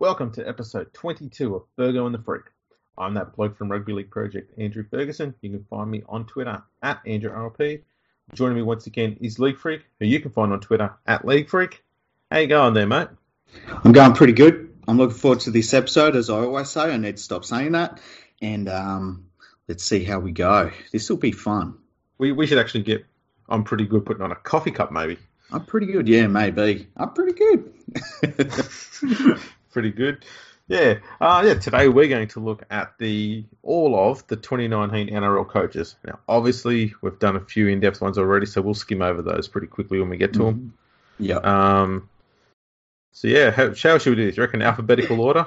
Welcome to episode 22 of Fergo and the Freak. I'm that bloke from Rugby League Project, Andrew Ferguson. You can find me on Twitter at AndrewRLP. Joining me once again is League Freak, who you can find on Twitter at League Freak. How you going there, mate? I'm going pretty good. I'm looking forward to this episode, as I always say. I need to stop saying that. And um, let's see how we go. This will be fun. We, we should actually get. I'm pretty good putting on a coffee cup, maybe. I'm pretty good, yeah, maybe. I'm pretty good. pretty good. Yeah, uh, yeah. Today we're going to look at the all of the 2019 NRL coaches. Now, obviously, we've done a few in-depth ones already, so we'll skim over those pretty quickly when we get to Mm-hmm. them. yeah. Um, so yeah, how, how should we do this? You reckon alphabetical order?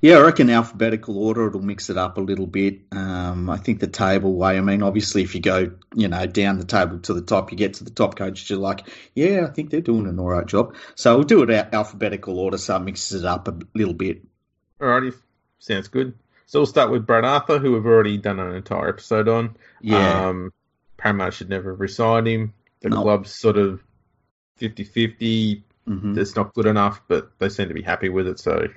Yeah, I reckon alphabetical order it'll mix it up a little bit. Um, I think the table way. I mean, obviously, if you go, you know, down the table to the top, you get to the top coaches. You're like, yeah, I think they're doing an all right job. So we'll do it out alphabetical order, so it mixes it up a little bit. Alrighty, sounds good. So we'll start with Brad Arthur, who we've already done an entire episode on. Yeah, Um, Parramatta should never have resigned him. The No. club's sort of 50-50. hmm It's not good enough, but they seem to be happy with it. So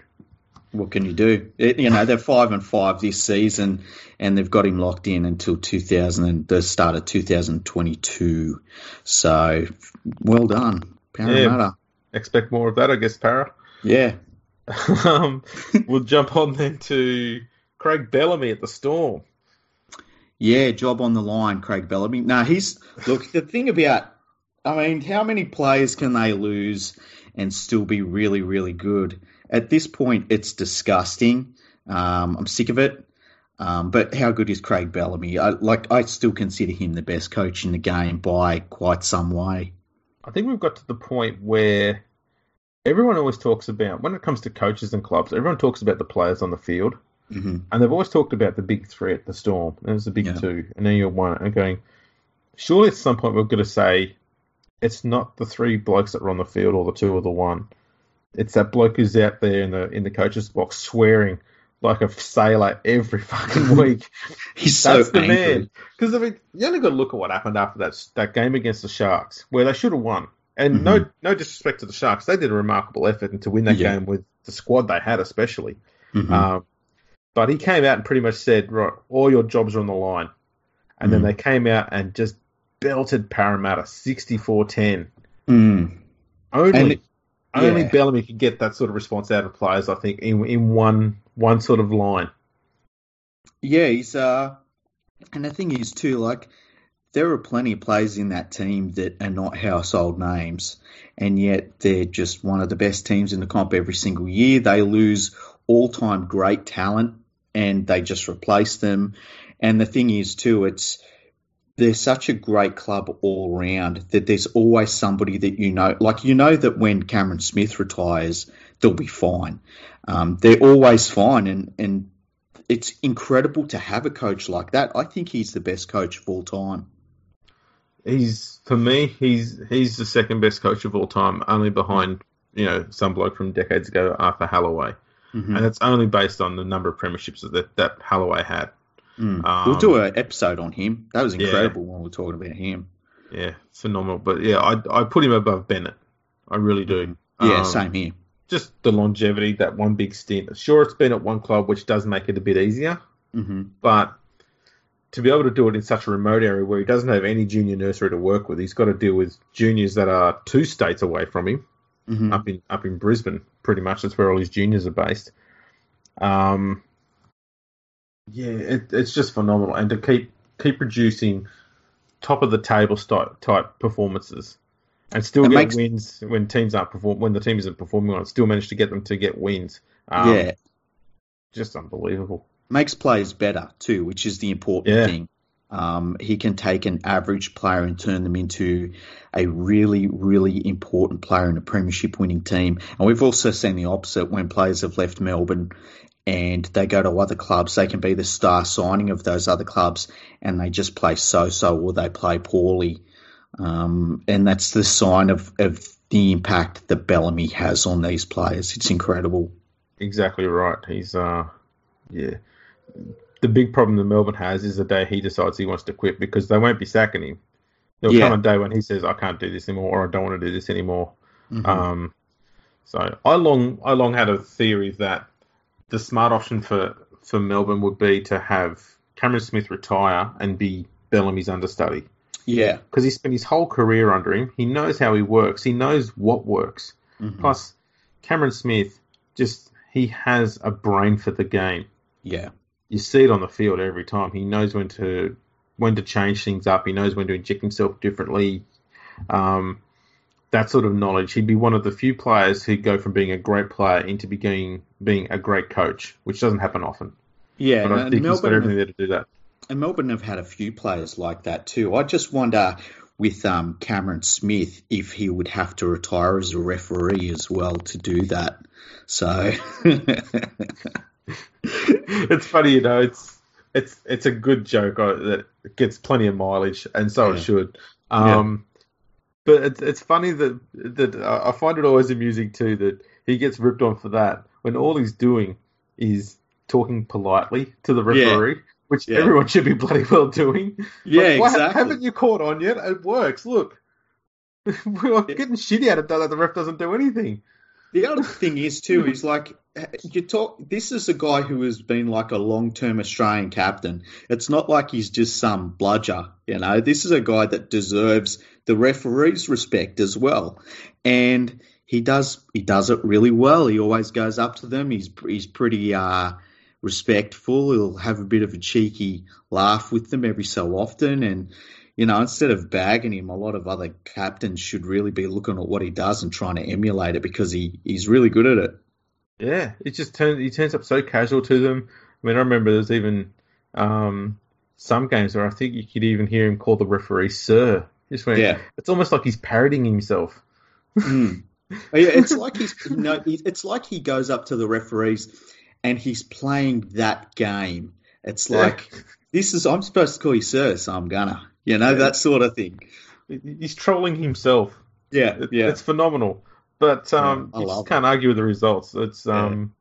what can you do? It, you know, they're five and five this season, and they've got him locked in until 2000 and the start of 2022. So, well done, Parramatta. expect more of that, I guess, Para. Yeah, um, we'll jump on then to Craig Bellamy at the Storm. yeah, job on the line, Craig Bellamy. Now he's look. The thing about, I mean, how many players can they lose and still be really, really good? At this point, it's disgusting. Um, I'm sick of it. Um, but how good is Craig Bellamy? I, like, I still consider him the best coach in the game by quite some way. I think we've got to the point where everyone always talks about, when it comes to coaches and clubs, everyone talks about the players on the field. hmm And they've always talked about the big three at the Storm. There's the big Yeah. two, and then you're one. And going, surely at some point we're going to say it's not the three blokes that are on the field or the two or the one. It's that bloke who's out there in the in the coach's box swearing like a sailor every fucking week. He's so That's the angry. man. Because I mean, you only got to look at what happened after that that game against the Sharks, where they should have won. And no no disrespect to the Sharks, they did a remarkable effort and to win that Yeah. game with the squad they had, especially. Mhm. Um, but he came out and pretty much said, right, all your jobs are on the line. And then Mhm. they came out and just belted Parramatta 64-10. Mm. Only, And it- only. Bellamy could get that sort of response out of players, I think, in, in one one sort of line. Yeah, he's uh, and the thing is too, like there are plenty of players in that team that are not household names, and yet they're just one of the best teams in the comp every single year. They lose all-time great talent, and they just replace them. And the thing is too, it's they're such a great club all round that there's always somebody that you know, like you know that when Cameron Smith retires, they'll be fine. Um, they're always fine, and and it's incredible to have a coach like that. I think he's the best coach of all time. He's for me, he's he's the second best coach of all time, only behind you know some bloke from decades ago, Arthur Halloway, Mhm. and it's only based on the number of premierships that that Halloway had. Mm. Um, we'll do an episode on him. That was yeah. incredible when we were talking about him. Yeah, phenomenal. But yeah, I I put him above Bennett. I really do. Yeah, Um, same here. Just the longevity, that one big stint. Sure, it's been at one club, which does make it a bit easier, hmm but to be able to do it in such a remote area where he doesn't have any junior nursery to work with, he's got to deal with juniors that are two states away from him. hmm up in up in Brisbane, pretty much. That's where all his juniors are based. Um, yeah, it, it's just phenomenal, and to keep keep producing top of the table type, performances, and still It get makes- wins when teams aren't perform when the team isn't performing on it. Still manage to get them to get wins. Um, yeah, just unbelievable. makes players better too, which is the important Yeah. thing. Um, he can take an average player and turn them into a really, really important player in a premiership winning team. And we've also seen the opposite when players have left Melbourne and they go to other clubs. They can be the star signing of those other clubs and they just play so so or they play poorly. Um, and that's the sign of, of the impact that Bellamy has on these players. It's incredible. Exactly right. He's uh, yeah. The big problem that Melbourne has is the day he decides he wants to quit because they won't be sacking him. There'll Yeah. come a day when he says, "I can't do this anymore," or "I don't want to do this anymore." Mhm. Um, So I long I long had a theory that the smart option for for Melbourne would be to have Cameron Smith retire and be Bellamy's understudy. Yeah, because he spent his whole career under him. He knows how he works. He knows what works. Mhm. Plus, Cameron Smith just he has a brain for the game. yeah, You see it on the field every time. He knows when to when to change things up. He knows when to inject himself differently. Um, that sort of knowledge. He'd be one of the few players who'd go from being a great player into being being a great coach, which doesn't happen often. yeah. But I and think he's got Melbourne, everything there to do that. and Melbourne have had a few players like that too. I just wonder with um, Cameron Smith if he would have to retire as a referee as well to do that. So, it's funny, you know. It's it's it's a good joke uh, that gets plenty of mileage, and so it should. Um, But it's it's funny that that uh, I find it always amusing too that he gets ripped on for that when all he's doing is talking politely to the Yeah. referee, which Yeah. everyone should be bloody well doing. yeah, Like, why exactly. haven't you caught on yet? It works. Look, we're getting shitty at it though that the ref doesn't do anything. The other thing is too is like you talk. This is a guy who has been like a long-term Australian captain. It's not like he's just some bludger, you know. This is a guy that deserves the referee's respect as well, and he does. He does it really well. He always goes up to them. He's he's pretty uh, respectful. He'll have a bit of a cheeky laugh with them every so often, and you know, instead of bagging him, a lot of other captains should really be looking at what he does and trying to emulate it because he, he's really good at it. Yeah, it just turns he turns up so casual to them. I mean, I remember there's even um, some games where I think you could even hear him call the referee "sir." Just when Yeah. it's almost like he's parroting himself. Mm. Yeah, it's like he's you know, he- it's like he goes up to the referees and he's playing that game. It's like this is I'm supposed to call you sir, so I'm gonna, you know, that sort of thing. he's trolling himself. Yeah, It- yeah, it's phenomenal. But um, Yeah, I you just can't argue with the results. It's um,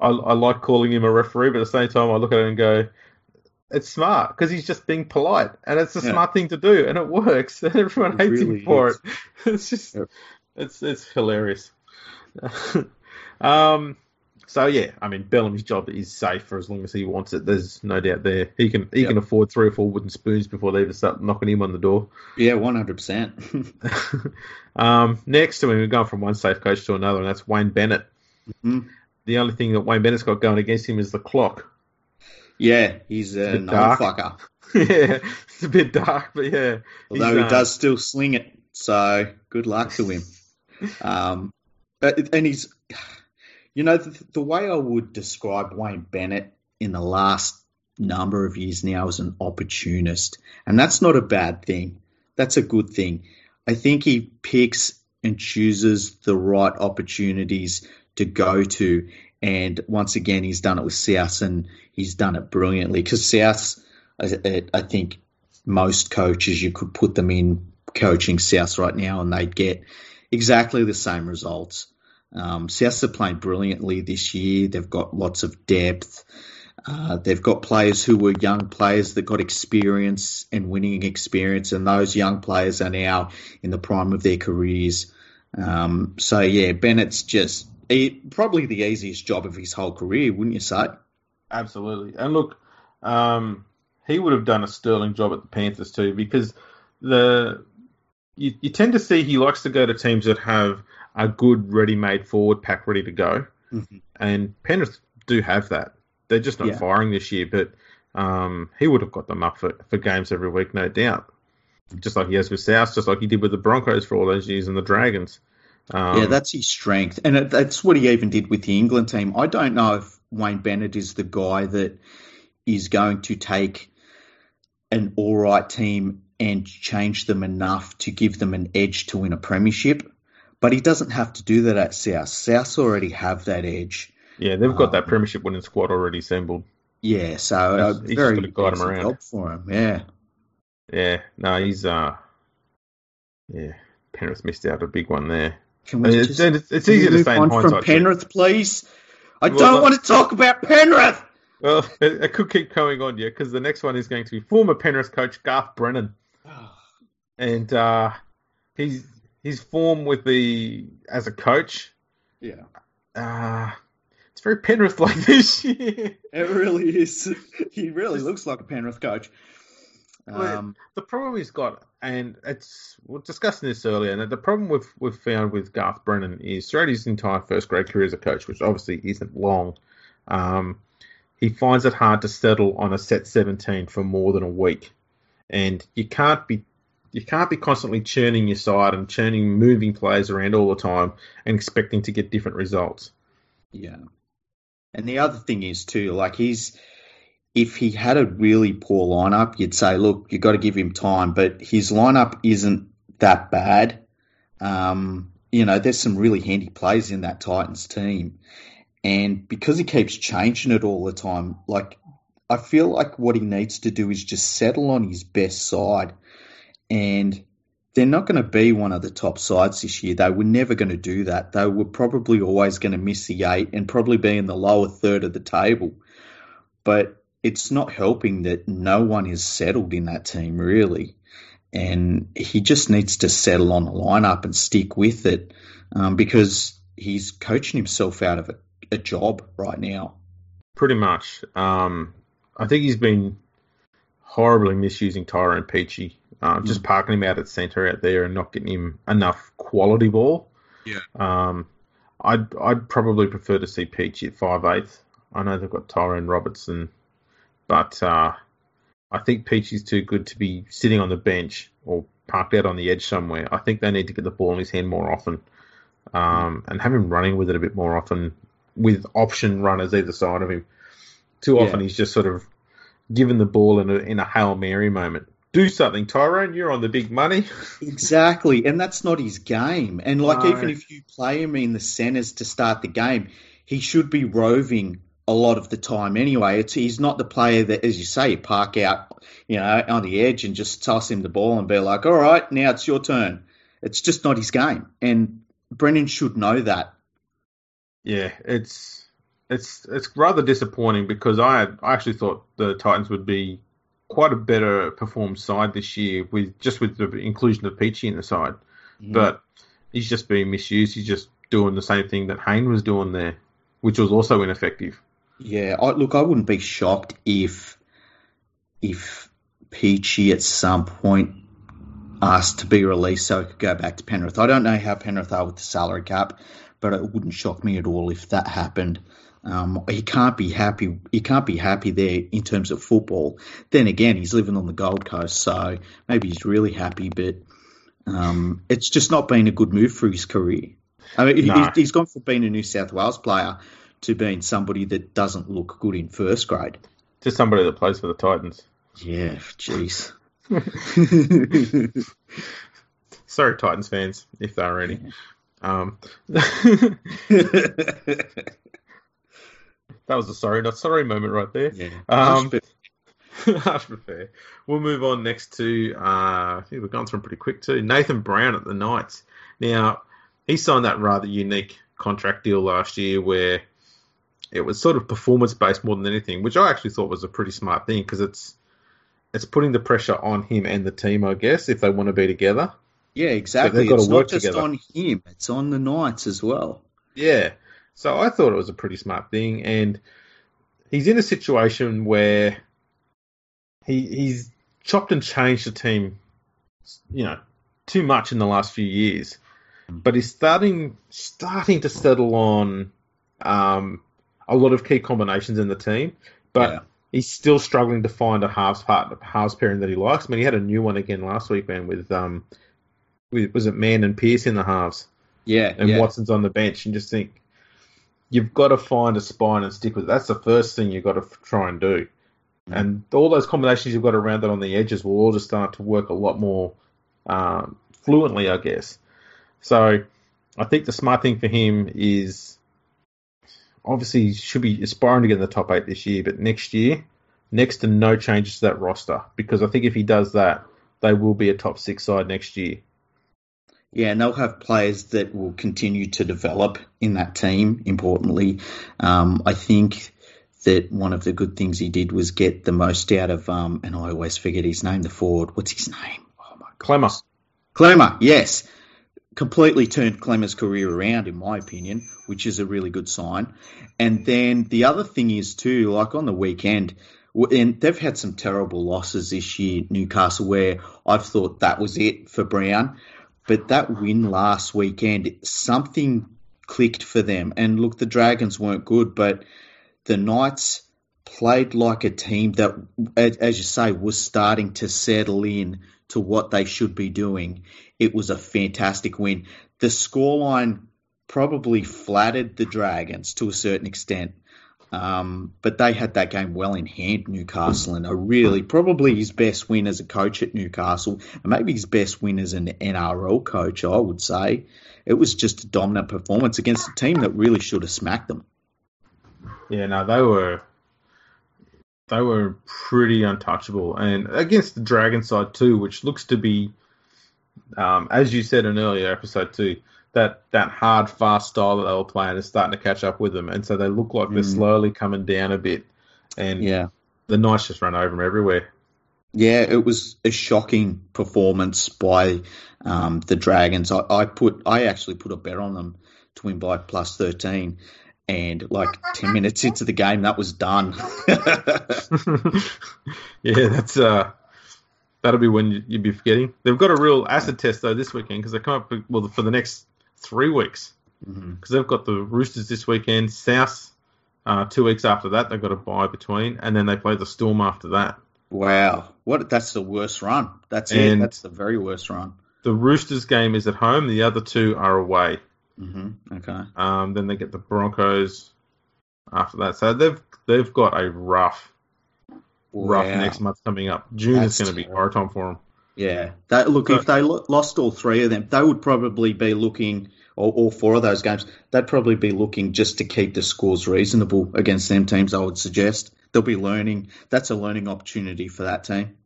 I, I like calling him a referee, but at the same time, I look at it and go, it's smart because he's just being polite, and it's a Yeah. smart thing to do, and it works, and everyone It hates really him for is. it. It's just, Yep. It's it's hilarious. um, so yeah, I mean, Bellamy's job is safe for as long as he wants it. There's no doubt there. He can he Yep. can afford three or four wooden spoons before they even start knocking him on the door. yeah, one hundred percent. um, next, I mean, we're going from one safe coach to another, and that's Wayne Bennett. Mhm. The only thing that Wayne Bennett's got going against him is the clock. Yeah, he's a no dark. fucker. yeah, it's a bit dark, but yeah. Although he uh, does still sling it, so good luck to him. Um, and he's, you know, the, the way I would describe Wayne Bennett in the last number of years now as an opportunist, and that's not a bad thing. That's a good thing. I think he picks and chooses the right opportunities to go to. And once again, he's done it with South, and he's done it brilliantly. Because South, I, I think most coaches, you could put them in coaching South right now, and they'd get exactly the same results. Um, Souths are playing brilliantly this year. They've got lots of depth. Uh, they've got players who were young players that got experience and winning experience, and those young players are now in the prime of their careers. Um, so yeah, Bennett's just he, probably the easiest job of his whole career, wouldn't you say? Absolutely. And look, um, he would have done a sterling job at the Panthers too, because the you, you tend to see he likes to go to teams that have a good ready-made forward pack ready to go, Mhm. and Penrith do have that. They're just not Yeah. firing this year, but um, he would have got them up for, for games every week, no doubt. Just like he has with South, just like he did with the Broncos for all those years and the Dragons. Um, yeah, that's his strength, and it, that's what he even did with the England team. I don't know if Wayne Bennett is the guy that is going to take an all right team and change them enough to give them an edge to win a premiership. But he doesn't have to do that at South. South already have that edge. yeah, they've got that um, premiership winning squad already assembled. Yeah, so He's- a he's very gotta him around. job for him. Yeah, Yeah, no, he's uh, yeah, Penrith missed out a big one there. can I we mean, just it's, it's, it's can we easy to move say in on from hindsight. but- Penrith, please? I Well, don't look- want to talk about Penrith. Well, it, it could keep going on, yeah, because the next one is going to be former Penrith coach Garth Brennan, and uh, he's his form with the as a coach Yeah. Uh, it's very Penrith like this year. It really is. He really looks like a Penrith coach. Um, the problem he's got, and it's we are discussing this earlier, and the problem we've we've found with Garth Brennan is throughout his entire first grade career as a coach, which obviously isn't long, um, he finds it hard to settle on a set 17 for more than a week, and you can't be you can't be constantly churning your side and churning moving players around all the time and expecting to get different results. Yeah. And the other thing is too, like he's if he had a really poor lineup, you'd say, look, you've got to give him time. But his lineup isn't that bad. Um, you know, there's some really handy players in that Titans team. And because he keeps changing it all the time, like, I feel like what he needs to do is just settle on his best side. And they're not going to be one of the top sides this year. They were never going to do that. They were probably always going to miss the eight and probably be in the lower third of the table. But it's not helping that no one is settled in that team really, and he just needs to settle on the lineup and stick with it um, because he's coaching himself out of a, a job right now. Pretty much. Um, I think he's been horribly misusing Tyrone Peachey, uh, just mm. parking him out at centre out there and not getting him enough quality ball. Yeah. Um, I'd I'd probably prefer to see Peachey at five eighth. I know they've got Tyrone Robertson but uh, I think Peachey's too good to be sitting on the bench or parked out on the edge somewhere. I think they need to get the ball in his hand more often um, and have him running with it a bit more often with option runners either side of him. Too often yeah. he's just sort of given the ball in a, in a Hail Mary moment. Do something, Tyrone. You're on the big money. exactly. And that's not his game. And like, no. even if you play him in the centres to start the game, he should be roving a lot of the time anyway. It's he's not the player that, as you say, you park out, you know, on the edge and just toss him the ball and be like, all right, now it's your turn. It's just not his game, and Brennan should know that. Yeah, it's it's it's rather disappointing because I I actually thought the Titans would be quite a better performed side this year with just with the inclusion of Peachey in the side, mm. but he's just being misused. He's just doing the same thing that Hayne was doing there, which was also ineffective. Yeah, I, look, I wouldn't be shocked if if Peachey at some point asked to be released so he could go back to Penrith. I don't know how Penrith are with the salary cap, but it wouldn't shock me at all if that happened. Um, he can't be happy. He can't be happy there in terms of football. Then again, he's living on the Gold Coast, so maybe he's really happy. But um, it's just not been a good move for his career. I mean, nah. he's gone from being a New South Wales player to being somebody that doesn't look good in first grade. Just somebody that plays for the Titans. Yeah, jeez. Sorry, Titans fans, if they're ready. Um, that was a sorry, not sorry moment right there. Yeah. Um, harsh but fair. We'll move on next to, uh, I think we've gone through them pretty quick too. Nathan Brown at the Knights. Now, he signed that rather unique contract deal last year where it was sort of performance based more than anything, which I actually thought was a pretty smart thing because it's it's putting the pressure on him and the team, I guess, if they want to be together. Yeah, exactly. So it's not just together. on him; it's on the Knights as well. Yeah, so I thought it was a pretty smart thing, and he's in a situation where he he's chopped and changed the team, you know, too much in the last few years, but he's starting starting to settle on um, a lot of key combinations in the team, but yeah. he's still struggling to find a halves part halves pairing that he likes. I mean, he had a new one again last week, man, with um, with, was it Mann and Pearce in the halves? Yeah, and yeah. Watson's on the bench, and just think you've got to find a spine and stick with it. That's the first thing you've got to try and do. Mm. And all those combinations you've got around that on the edges will all just start to work a lot more um, fluently, I guess. So I think the smart thing for him is obviously should be aspiring to get in the top eight this year, but next year, next to no changes to that roster because I think if he does that, they will be a top six side next year. Yeah, and they'll have players that will continue to develop in that team. Importantly, um, I think that one of the good things he did was get the most out of, um, and I always forget his name, the forward. What's his name? Oh my god, Klemmer. Klemmer, yes. completely turned Klemmer's career around, in my opinion, which is a really good sign. And then the other thing is too, like on the weekend, and they've had some terrible losses this year, Newcastle, where I've thought that was it for Brown. But that win last weekend, something clicked for them. And look, the Dragons weren't good, but the Knights played like a team that, as you say, was starting to settle in to what they should be doing. It was a fantastic win. The scoreline probably flattered the Dragons to a certain extent. Um, but they had that game well in hand, Newcastle, and a really probably his best win as a coach at Newcastle, and maybe his best win as an NRL coach, I would say. It was just a dominant performance against a team that really should have smacked them. Yeah, no, they were they were pretty untouchable, and against the Dragon side too, which looks to be, um, as you said in earlier episode two, that that hard, fast style that they were playing is starting to catch up with them, and so they look like they're mm. slowly coming down a bit. And yeah, the Knights just run over them everywhere. Yeah, it was a shocking performance by um, the Dragons. I, I, put, I actually put a bet on them to win by plus thirteen, and like ten minutes into the game, that was done. yeah, that's uh, that'll be when you'd be forgetting. They've got a real acid test though this weekend because they come up well for the next three weeks because mm-hmm. they've got the Roosters this weekend, South uh, two weeks after that they've got a bye between, and then they play the Storm after that. Wow, what? That's the worst run. That's and it. That's the very worst run. The Roosters game is at home. The other two are away. Mm-hmm. Okay. Um, then they get the Broncos after that. So they've they've got a rough, rough next month coming up. June That's is going to be hard time for them. Yeah. That look, if they lost all three of them, they would probably be looking, or all four of those games, they'd probably be looking just to keep the scores reasonable against them teams. I would suggest they'll be learning. That's a learning opportunity for that team.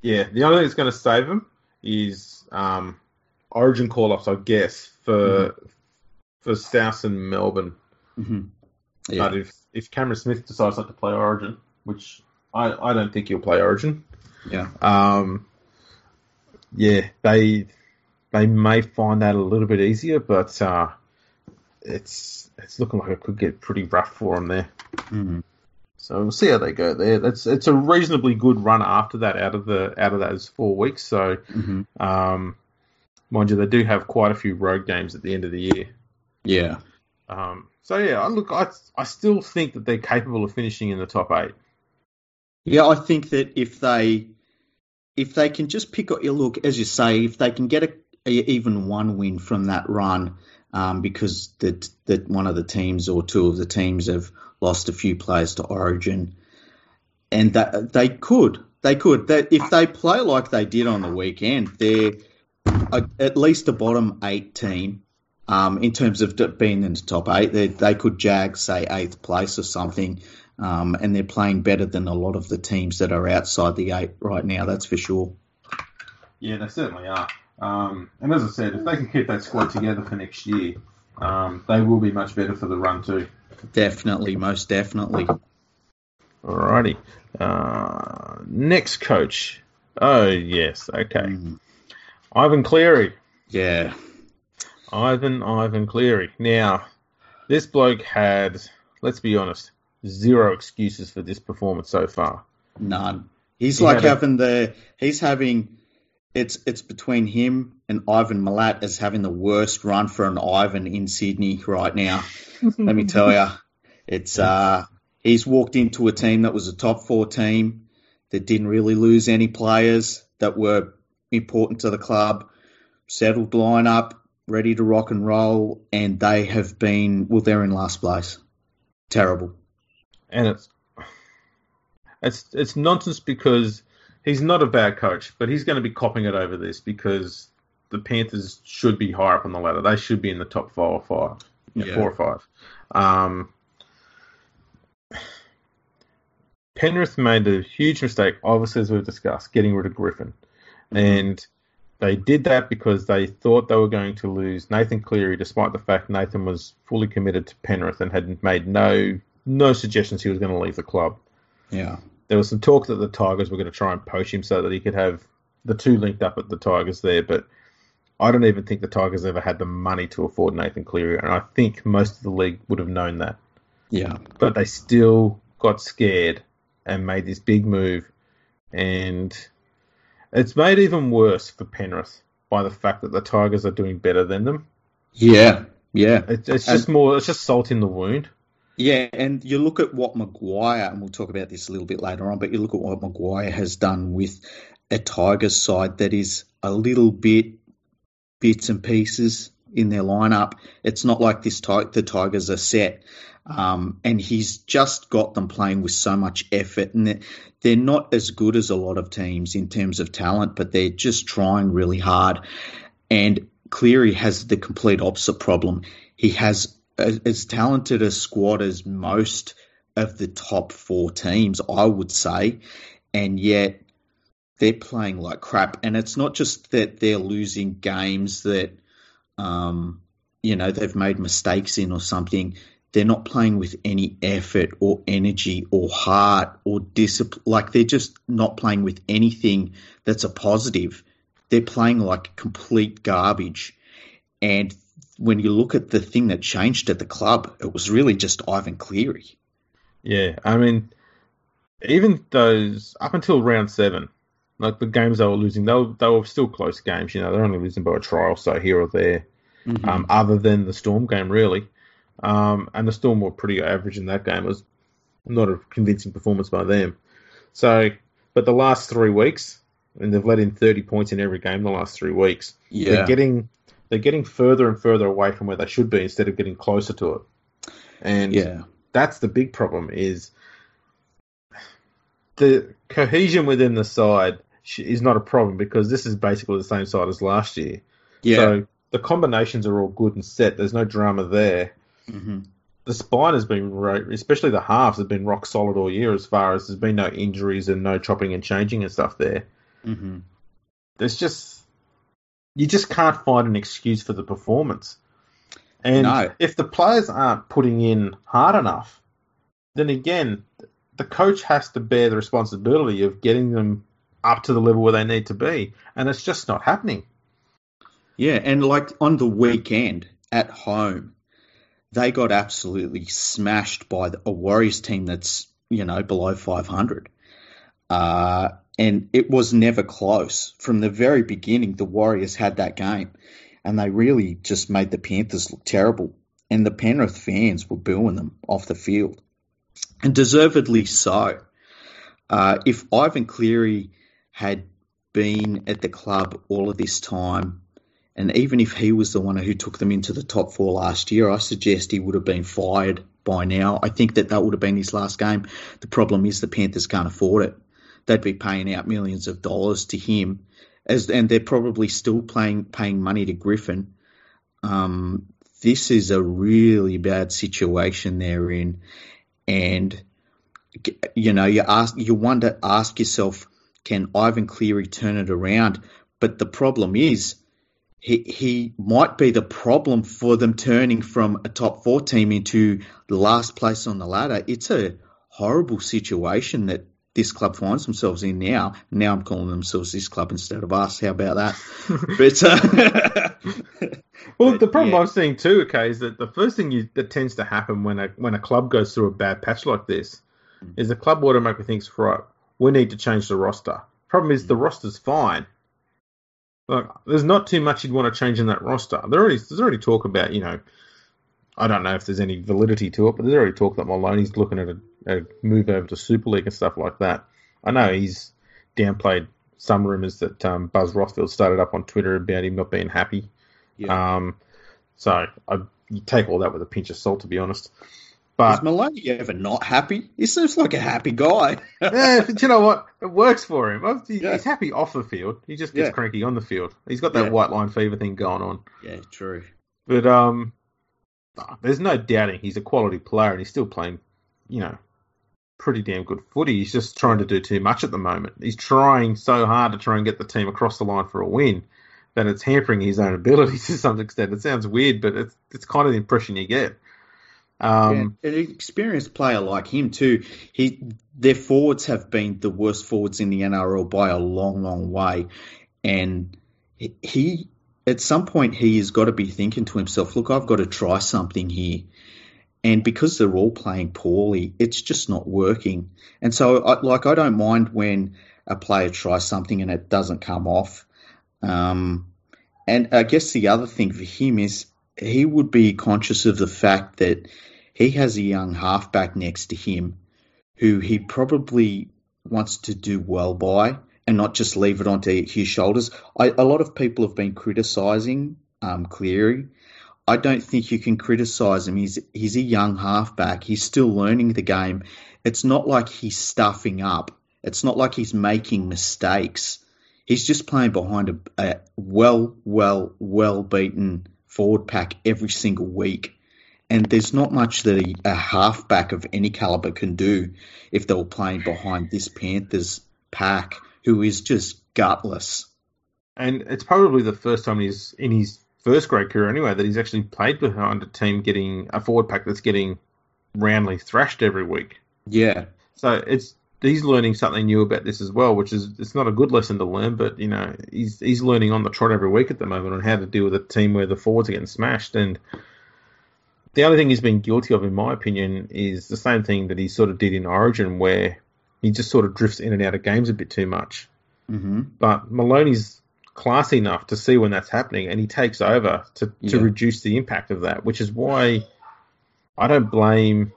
Yeah. The only thing that's going to save them is um, Origin call ups, I guess, for mm-hmm. for South and Melbourne. Mm-hmm. Yeah. But if if Cameron Smith decides not to play Origin, which I, I don't think he'll play Origin. Yeah. Um, yeah, they they may find that a little bit easier, but uh, it's it's looking like it could get pretty rough for them there. Mm-hmm. So we'll see how they go there. That's it's a reasonably good run after that out of the out of those four weeks. So, mm-hmm. um, mind you, they do have quite a few road games at the end of the year. Yeah. Um, so yeah, look, I I still think that they're capable of finishing in the top eight. Yeah, I think that if they if they can just pick up look, as you say, if they can get a, a even one win from that run, um, because that that one of the teams or two of the teams have lost a few players to Origin, and that they could they could. That if they play like they did on the weekend, they're a, at least a bottom eight team. Um, in terms of being in the top eight, they, they could jag say eighth place or something um, and they're playing better than a lot of the teams that are outside the eight right now. That's for sure. Yeah, they certainly are. Um, and as I said, if they can keep that squad together for next year, um, they will be much better for the run too. Definitely, most definitely. Alrighty. Uh, next coach. Oh yes, okay. Mm. Ivan Cleary. Yeah. Ivan Ivan Cleary. Now, this bloke had, let's be honest, zero excuses for this performance so far. None. He's he like having a, the he's having it's it's between him and Ivan Milat as having the worst run for an Ivan in Sydney right now. Let me tell you, it's uh he's walked into a team that was a top four team that didn't really lose any players that were important to the club, settled lineup, ready to rock and roll, and they have been well, they're in last place. Terrible and it's it's it's nonsense because he's not a bad coach, but he's going to be copping it over this because the Panthers should be higher up on the ladder. They should be in the top four or five, yeah. four or five. Um, Penrith made a huge mistake, obviously as we've discussed, getting rid of Griffin, mm-hmm. and they did that because they thought they were going to lose Nathan Cleary, despite the fact Nathan was fully committed to Penrith and had made no no suggestions he was going to leave the club. Yeah. There was some talk that the Tigers were going to try and poach him so that he could have the two linked up at the Tigers there, but I don't even think the Tigers ever had the money to afford Nathan Cleary, and I think most of the league would have known that. Yeah. But they still got scared and made this big move, and it's made even worse for Penrith by the fact that the Tigers are doing better than them. Yeah, yeah. It's, it's just and, more. It's just salt in the wound. Yeah, and you look at what Maguire, and we'll talk about this a little bit later on, but you look at what Maguire has done with a Tigers side that is a little bit bits and pieces in their lineup. It's not like this the Tigers are set. Um, and he's just got them playing with so much effort, and they're, they're not as good as a lot of teams in terms of talent, but they're just trying really hard. And Cleary has the complete opposite problem. He has as talented a squad as most of the top four teams, I would say, and yet they're playing like crap. And it's not just that they're losing games that, um, you know, they've made mistakes in or something. They're not playing with any effort or energy or heart or discipline. Like they're just not playing with anything that's a positive. They're playing like complete garbage. And when you look at the thing that changed at the club, it was really just Ivan Cleary. Yeah, I mean, even those up until round seven, like the games they were losing, they were, they were still close games. You know, they're only losing by a try or so here or there, mm-hmm. um, other than the Storm game, really. Um, and the Storm were pretty average in that game. It was not a convincing performance by them. So, but the last three weeks, and they've let in 30 points in every game the last three weeks. Yeah. They're getting they're getting further and further away from where they should be instead of getting closer to it. And yeah. that's the big problem is the cohesion within the side is not a problem because this is basically the same side as last year. Yeah. So the combinations are all good and set. There's no drama there. Mm-hmm. The spine has been, especially the halves, have been rock solid all year as far as there's been no injuries and no chopping and changing and stuff there. Mm-hmm. There's just you just can't find an excuse for the performance. And no. if the players aren't putting in hard enough, then again, the coach has to bear the responsibility of getting them up to the level where they need to be. And it's just not happening. Yeah, and like on the weekend at home, they got absolutely smashed by a Warriors team that's, you know, below 500. Uh, and it was never close. From the very beginning, the Warriors had that game, and they really just made the Panthers look terrible. And the Penrith fans were booing them off the field, and deservedly so. Uh, if Ivan Cleary had been at the club all of this time, and even if he was the one who took them into the top four last year, I suggest he would have been fired by now. I think that that would have been his last game. The problem is the Panthers can't afford it they'd be paying out millions of dollars to him, as and they're probably still paying paying money to Griffin. Um, this is a really bad situation they're in, and you know you ask you wonder ask yourself, can Ivan Cleary turn it around? But the problem is. He, he might be the problem for them turning from a top four team into last place on the ladder. It's a horrible situation that this club finds themselves in now. Now I'm calling themselves this club instead of us. How about that? but uh, well, the problem yeah. I'm seeing too, okay, is that the first thing you, that tends to happen when a when a club goes through a bad patch like this mm. is the club automatically thinks, right, we need to change the roster. Problem is mm. the roster's fine. Like, there's not too much you'd want to change in that roster. There already, there's already talk about, you know, I don't know if there's any validity to it, but there's already talk that Maloney's looking at a, move over to Super League and stuff like that. I know he's downplayed some rumours that um, Buzz Rothfield started up on Twitter about him not being happy. Yeah. Um, so I you take all that with a pinch of salt, to be honest. But is Maloney ever not happy? He seems like a happy guy. yeah, but you know what? It works for him. He's yeah. happy off the field. He just gets yeah. cranky on the field. He's got that yeah. white line fever thing going on. Yeah, true. But um, there's no doubting he's a quality player and he's still playing, you know, pretty damn good footy. He's just trying to do too much at the moment. He's trying so hard to try and get the team across the line for a win that it's hampering his own ability to some extent. It sounds weird, but it's it's kind of the impression you get. Um, yeah, an experienced player like him too. He their forwards have been the worst forwards in the NRL by a long, long way, and he at some point he has got to be thinking to himself, look, I've got to try something here. And because they're all playing poorly, it's just not working. And so, I, like, I don't mind when a player tries something and it doesn't come off. Um, and I guess the other thing for him is he would be conscious of the fact that he has a young halfback next to him who he probably wants to do well by and not just leave it onto his shoulders. I, a lot of people have been criticising um, Cleary. I don't think you can criticise him. He's he's a young halfback. He's still learning the game. It's not like he's stuffing up. It's not like he's making mistakes. He's just playing behind a, a well, well, well beaten forward pack every single week. And there's not much that a, a halfback of any caliber can do if they were playing behind this Panthers pack who is just gutless. And it's probably the first time he's in his first grade career anyway that he's actually played behind a team getting a forward pack that's getting roundly thrashed every week. Yeah. So it's he's learning something new about this as well, which is it's not a good lesson to learn, but you know he's he's learning on the trot every week at the moment on how to deal with a team where the forwards are getting smashed. And the only thing he's been guilty of, in my opinion, is the same thing that he sort of did in Origin, where he just sort of drifts in and out of games a bit too much. Mm-hmm. But Maloney's classy enough to see when that's happening, and he takes over to, to Yeah. reduce the impact of that, which is why I don't blame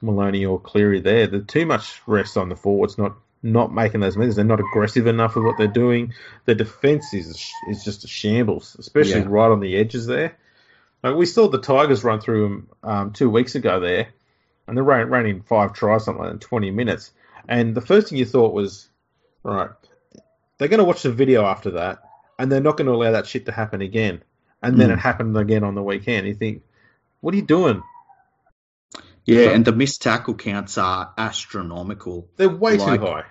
Maloney or Cleary there. There's too much rest on the forwards, not not making those moves. They're not aggressive enough with what they're doing. The defense is is just a shambles, especially Yeah. right on the edges there. Like we saw the Tigers run through them um, two weeks ago there, and they ran, ran in five tries, something like in 20 minutes. And the first thing you thought was, right, they're going to watch the video after that, and they're not going to allow that shit to happen again. And then Mm. it happened again on the weekend. You think, what are you doing? Yeah, and the missed tackle counts are astronomical. They're way Like- too high.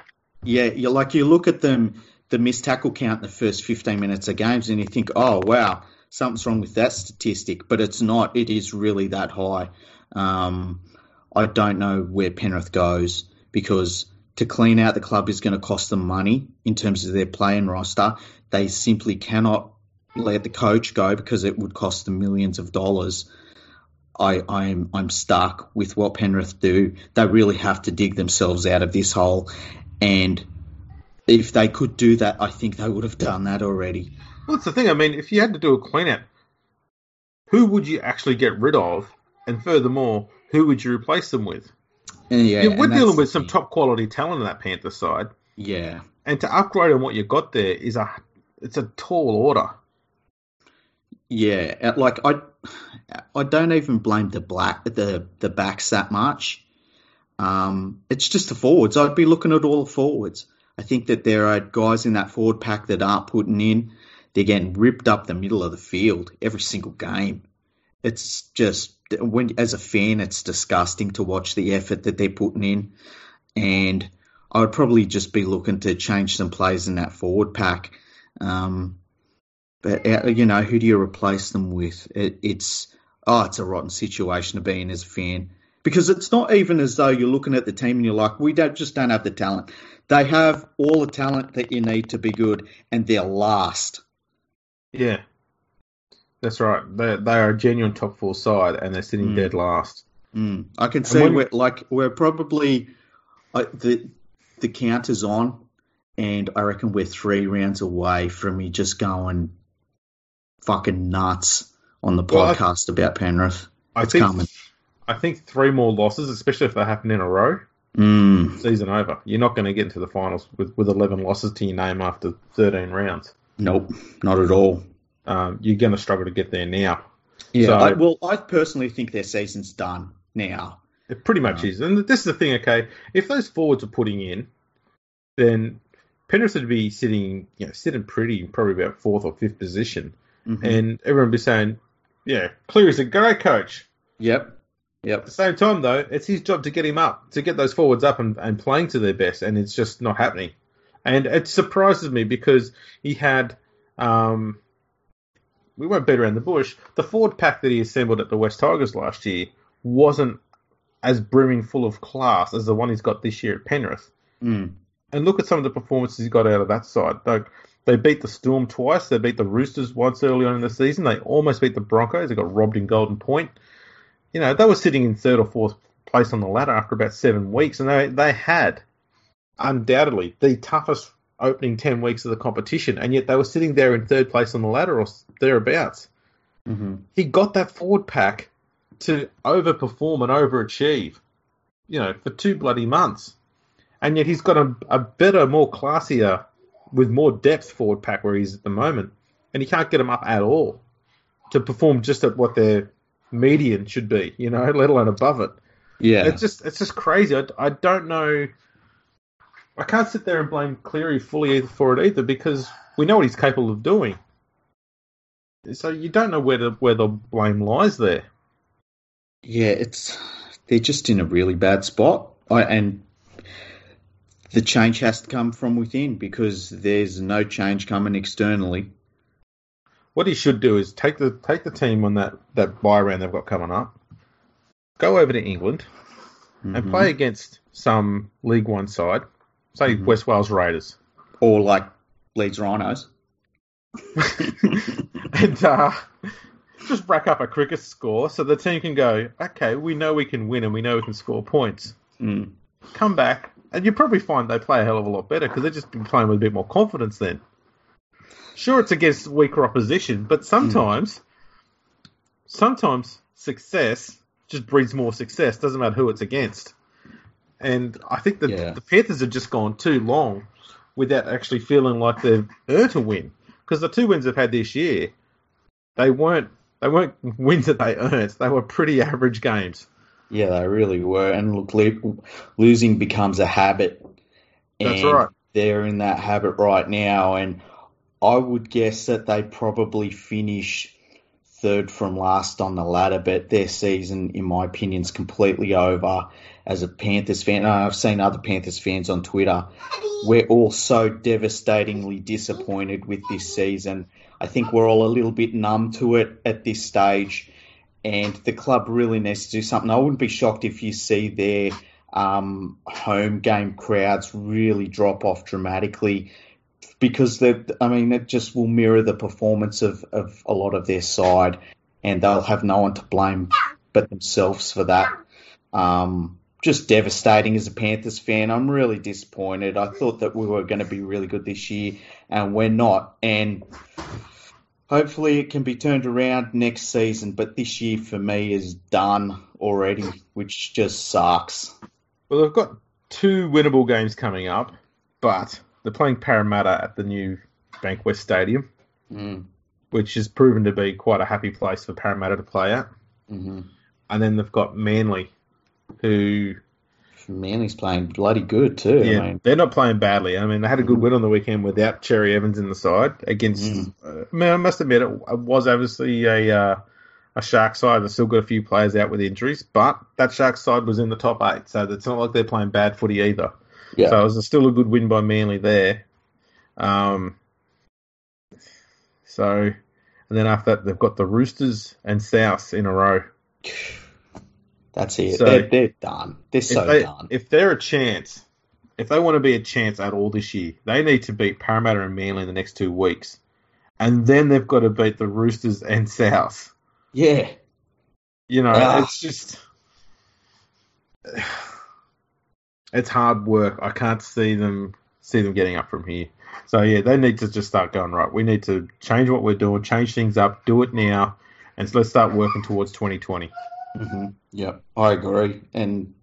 Yeah, you like you look at them, the missed tackle count in the first 15 minutes of games, and you think, oh wow, something's wrong with that statistic. But it's not. It is really that high. Um, I don't know where Penrith goes because to clean out the club is going to cost them money in terms of their playing roster. They simply cannot let the coach go because it would cost them millions of dollars. I, I'm I'm stuck with what Penrith do. They really have to dig themselves out of this hole, and if they could do that, I think they would have done that already. Well, that's the thing. I mean, if you had to do a clean out, who would you actually get rid of? And furthermore, who would you replace them with? And yeah, Yeah, we're dealing with some top quality talent on that Panther side, Yeah, and to upgrade on what you got there is a it's a tall order. yeah. Like I, I don't even blame the black the the backs that much. Um, it's just the forwards. I'd be looking at all the forwards. I think that there are guys in that forward pack that aren't putting in. They're getting ripped up the middle of the field every single game. It's just when, as a fan, it's disgusting to watch the effort that they're putting in. And I would probably just be looking to change some players in that forward pack. Um, but uh, you know, who do you replace them with? It, it's oh, it's a rotten situation to be in as a fan because it's not even as though you're looking at the team and you're like, we don't just don't have the talent. They have all the talent that you need to be good, and they're last. Yeah, that's right. They they are a genuine top four side, and they're sitting Mm. dead last. Mm. I can see we're like we're probably uh, the the count is on, and I reckon we're three rounds away from me just going fucking nuts on the Well, I- podcast about Penrith. I It's think coming. I think three more losses, especially if they happen in a row, Mm. season over. You're not going to get into the finals with, with 11 losses to your name after 13 rounds. Nope, not at all. Um, you're going to struggle to get there now. Yeah, So- I, well, I personally think their season's done now. It pretty much Yeah. is. And this is the thing, okay? If those forwards are putting in, then Penrith would be sitting, you know, sitting pretty, probably about fourth or fifth position. Mhm. And everyone would be saying, yeah, Cleary's a great coach. Yep, yep. At the same time, though, it's his job to get him up, to get those forwards up and, and playing to their best, and it's just not happening. And it surprises me because he had, um, we won't beat around the bush. The Ford pack that he assembled at the West Tigers last year wasn't as brimming full of class as the one he's got this year at Penrith. Mm. And look at some of the performances he got out of that side. Like They beat the Storm twice. They beat the Roosters once early on in the season. They almost beat the Broncos. They got robbed in Golden Point. You know, they were sitting in third or fourth place on the ladder after about seven weeks, and they they had undoubtedly the toughest opening ten weeks of the competition, and yet they were sitting there in third place on the ladder or thereabouts. Mm-hmm. He got that forward pack to overperform and overachieve, you know, for two bloody months, and yet he's got a, a better, more classier, with more depth forward pack where he's at the moment, and he can't get them up at all to perform just at what their median should be, you know, let alone above it. Yeah. It's just it's just crazy. I, I don't know. I can't sit there and blame Cleary fully for it either because we know what he's capable of doing. So you don't know where the where the blame lies there. Yeah, it's they're just in a really bad spot, I, and the change has to come from within because there's no change coming externally. What he should do is take the take the team on that that buy round they've got coming up, go over to England, and Mhm. play against some League One side, say Mhm. West Wales Raiders, or like Leeds Rhinos. and uh, just rack up a cricket score so the team can go, okay, we know we can win and we know we can score points. Mm. Come back, and you probably find they play a hell of a lot better because they've just been playing with a bit more confidence then. Sure, it's against weaker opposition, but sometimes, sometimes success just breeds more success. Doesn't matter who it's against. And I think that Yeah. the Panthers have just gone too long without actually feeling like they've earned a win. Because the two wins they've had this year, they weren't they weren't wins that they earned. They were pretty average games. Yeah, they really were. And look, lo- losing becomes a habit. That's right. They're in that habit right now, and I would guess that they probably finish third from last on the ladder. But their season, in my opinion, is completely over. As a Panthers fan, I've seen other Panthers fans on Twitter. We're all so devastatingly disappointed with this season. I think we're all a little bit numb to it at this stage and the club really needs to do something. I wouldn't be shocked if you see their um, home game crowds really drop off dramatically because they, I mean, it just will mirror the performance of, of a lot of their side, and they'll have no one to blame but themselves for that. Um, just devastating as a Panthers fan. I'm really disappointed. I thought that we were going to be really good this year, and we're not. And hopefully it can be turned around next season. But this year for me is done already, which just sucks. Well, they've got two winnable games coming up, but they're playing Parramatta at the new Bankwest Stadium, Mm, which has proven to be quite a happy place for Parramatta to play at. hmm And then they've got Manly, who Manly's playing bloody good too. yeah, I mean, they're not playing badly. I mean, they had a good win on the weekend without Cherry Evans in the side against. Mm. Uh, I mean, I must admit it was obviously a uh, a Shark side that still got a few players out with injuries, but that Shark side was in the top eight, so it's not like they're playing bad footy either. yeah, So it was still a good win by Manly there. Um, so, and then after that, they've got the Roosters and South in a row. that's it. so- they're, they're done. They're If, so they, done. if they're a chance, if they want to be a chance at all this year, they need to beat Parramatta and Manly in the next two weeks. And then they've got to beat the Roosters and South. yeah, You know, Ah. it's just. It's hard work. I can't see them see them getting up from here. So yeah, they need to just start going right. We need to change what we're doing, change things up, do it now, and so let's start working towards 2020. Hmm Yep, I agree. And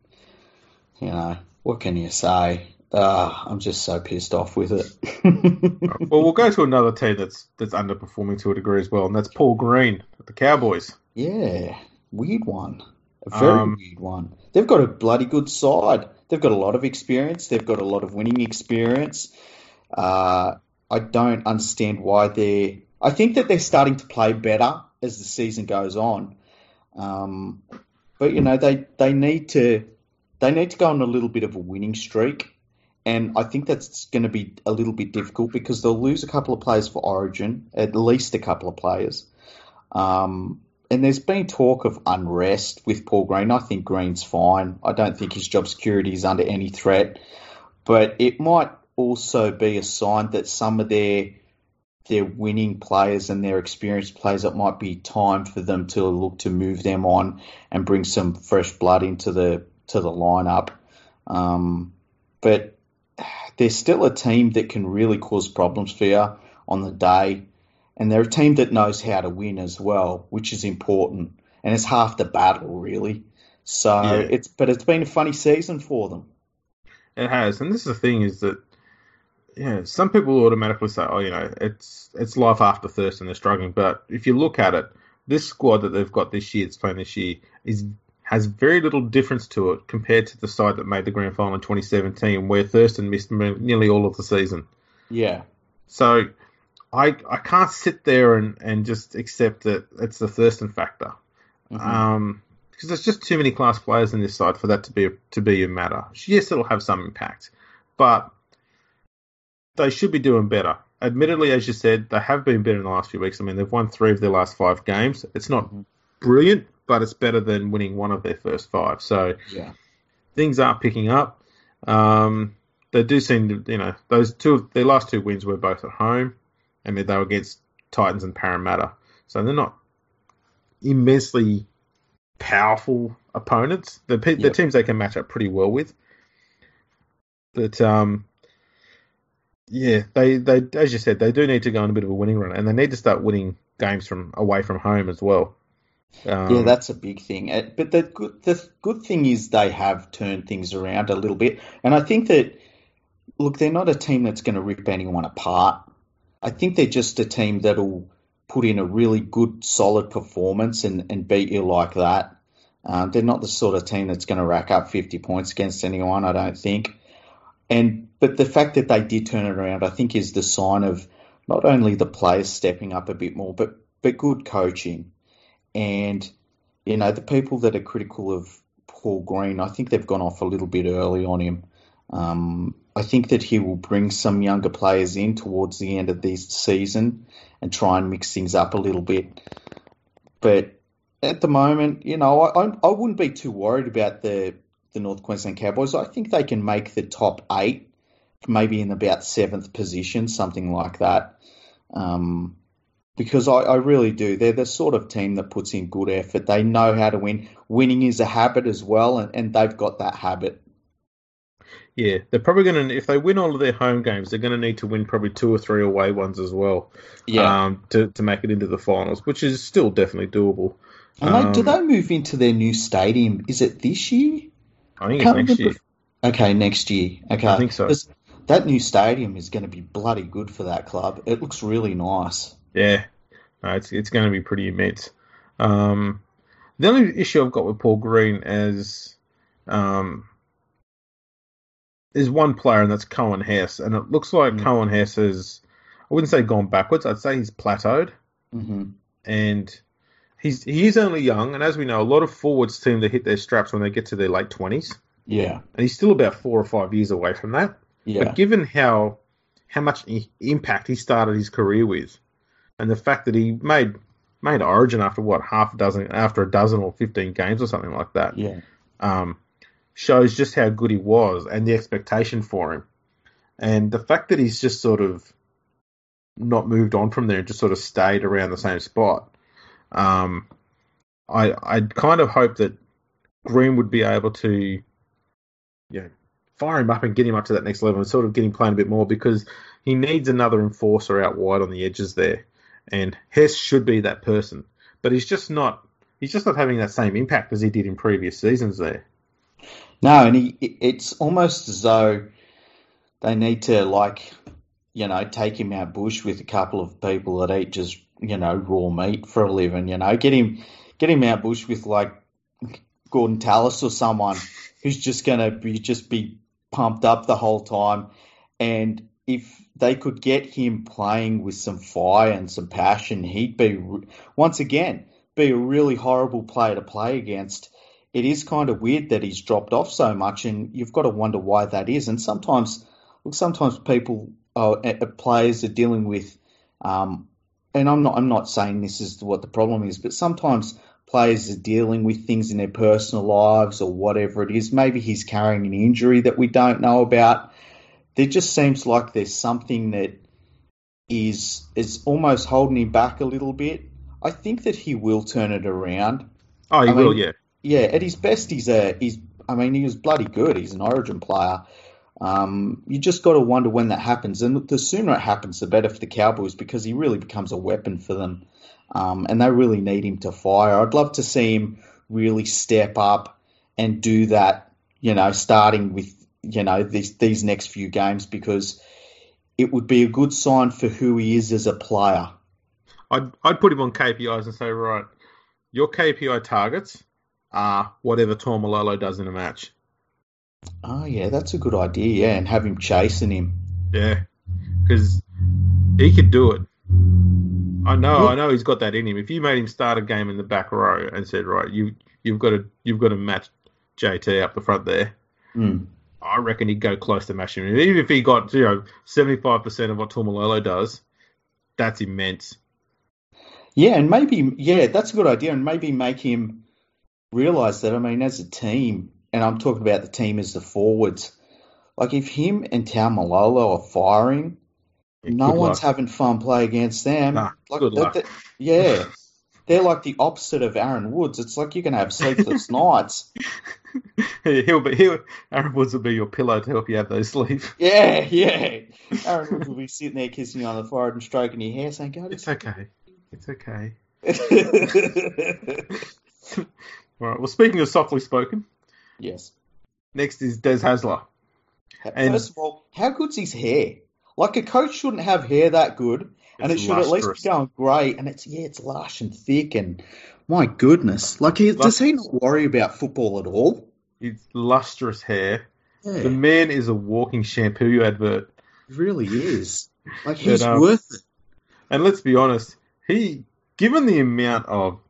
you know, what can you say? Uh, I'm just so pissed off with it. Well, we'll go to another team that's that's underperforming to a degree as well, and that's Paul Green, the Cowboys. yeah, weird one. A very Um, weird one. They've got a bloody good side. They've got a lot of experience. They've got a lot of winning experience. Uh, I don't understand why they're. I think that they're starting to play better as the season goes on. Um, but you know they they need to they need to go on a little bit of a winning streak, and I think that's going to be a little bit difficult because they'll lose a couple of players for Origin, at least a couple of players. Um, and there's been talk of unrest with Paul Green. I think Green's fine. I don't think his job security is under any threat. But it might also be a sign that some of their they're winning players and they're experienced players, it might be time for them to look to move them on and bring some fresh blood into the to the lineup. Um, but they're still a team that can really cause problems for you on the day, and they're a team that knows how to win as well, which is important, and it's half the battle really. So yeah. it's but it's been a funny season for them. It has, and this is the thing is that yeah, some people automatically say, oh, you know, it's it's life after Thurston, they're struggling. But if you look at it, this squad that they've got this year, it's playing this year, is has very little difference to it compared to the side that made the grand final in 2017, where Thurston missed nearly all of the season. Yeah. So I I can't sit there and, and just accept that it's the Thurston factor. Mm-hmm. Um, because there's just too many class players in this side for that to be a, to be a matter. Yes, it'll have some impact, but they should be doing better. Admittedly, as you said, they have been better in the last few weeks. I mean, they've won three of their last five games. It's not brilliant, but it's better than winning one of their first five. So yeah. things are picking up. Um, they do seem to, you know, those two of their last two wins were both at home. I mean, they were against Titans and Parramatta, so they're not immensely powerful opponents. The yep. teams they can match up pretty well with. But um, yeah, they, they as you said, they do need to go on a bit of a winning run, and they need to start winning games from away from home as well. Um, yeah, that's a big thing. Uh, but the good, the good thing is they have turned things around a little bit, and I think that look, they're not a team that's going to rip anyone apart. I think they're just a team that'll put in a really good, solid performance and, and beat you like that. Um, they're not the sort of team that's going to rack up 50 points against anyone, I don't think. And but the fact that they did turn it around, I think, is the sign of not only the players stepping up a bit more, but but good coaching. And you know, the people that are critical of Paul Green, I think they've gone off a little bit early on him. Um, I think that he will bring some younger players in towards the end of this season and try and mix things up a little bit. But at the moment, you know, I, I wouldn't be too worried about the the North Queensland Cowboys. I think they can make the top eight maybe in about seventh position, something like that. Um, because I, I, really do. They're the sort of team that puts in good effort. They know how to win. Winning is a habit as well, and, and they've got that habit. Yeah, they're probably going to, if they win all of their home games, they're going to need to win probably two or three away ones as well yeah. Um, to, to make it into the finals, which is still definitely doable. And um, do they move into their new stadium? Is it this year? I think it's next year. Okay, next year. Okay. I think so that new stadium is going to be bloody good for that club. It looks really nice. Yeah, no, it's it's going to be pretty immense. Um, the only issue I've got with Paul Green is um, is one player, and that's Coen Hess, and it looks like mm-hmm. Coen Hess has I wouldn't say gone backwards. I'd say he's plateaued, mm-hmm. and he's he's only young, and as we know, a lot of forwards seem to hit their straps when they get to their late twenties. Yeah, and he's still about four or five years away from that. Yeah. But given how how much impact he started his career with, and the fact that he made made Origin after what half a dozen after a dozen or fifteen games or something like that, yeah, um, shows just how good he was and the expectation for him, and the fact that he's just sort of not moved on from there and just sort of stayed around the same spot. Um, I I kind of hope that Green would be able to, you know, fire him up and get him up to that next level and sort of get him playing a bit more because he needs another enforcer out wide on the edges there. And Hess should be that person. But he's just not he's just not having that same impact as he did in previous seasons there. No, and he, it's almost as though they need to like, you know, take him out bush with a couple of people that eat just, you know, raw meat for a living, you know, get him get him out bush with like Gordon Tallis or someone who's just going to be just be pumped up the whole time. And if they could get him playing with some fire and some passion, he'd be, once again, be a really horrible player to play against. It is kind of weird that he's dropped off so much, and you've got to wonder why that is. And sometimes, look, sometimes people, uh, players are dealing with, um, and I'm not, I'm not saying this is what the problem is, but sometimes players are dealing with things in their personal lives or whatever it is. Maybe he's carrying an injury that we don't know about. There just seems like there's something that is is almost holding him back a little bit. I think that he will turn it around. Oh, he I will, mean- yeah. Yeah, at his best, he's a he's. I mean, he was bloody good. He's an Origin player. Um, you just got to wonder when that happens, and the sooner it happens, the better for the Cowboys because he really becomes a weapon for them, um, and they really need him to fire. I'd love to see him really step up and do that. You know, starting with you know these these next few games because it would be a good sign for who he is as a player. I'd, I'd put him on KPIs and say, right, your KPI targets are whatever Taumalolo does in a match. Oh yeah, that's a good idea. Yeah, and have him chasing him. Yeah, because he could do it. I know, I know he's got that in him. If you made him start a game in the back row and said, right, you you've got to you've got to match JT up the front there, Mm. I reckon he'd go close to matching him. Even if he got you know seventy five percent of what Taumalolo does, that's immense. Yeah, and maybe yeah, that's a good idea, and maybe make him realize that. I mean, as a team, and I'm talking about the team as the forwards. Like if him and Taumalolo are firing, no Good one's luck. having fun play against them. Nah, like, good luck. that- yeah, they're like the opposite of Aaron Woods. It's like you're gonna have sleepless nights. he'll be he'll, Aaron Woods will be your pillow to help you have those sleep. Yeah, yeah. Aaron Woods will be sitting there kissing you on the forehead and stroking your hair, saying, "Go to It's okay. It's okay. All right. Well, speaking of softly spoken, yes. next is Des Hasler. And- First of all, how good's his hair? Like a coach shouldn't have hair that good, and it should at least be going grey. And it's yeah, it's lush and thick, and my goodness, like he, does he not worry about football at all? It's lustrous hair. Yeah, The man is a walking shampoo advert. he really is. Like he's um, worth it. And let's be honest, he, given the amount of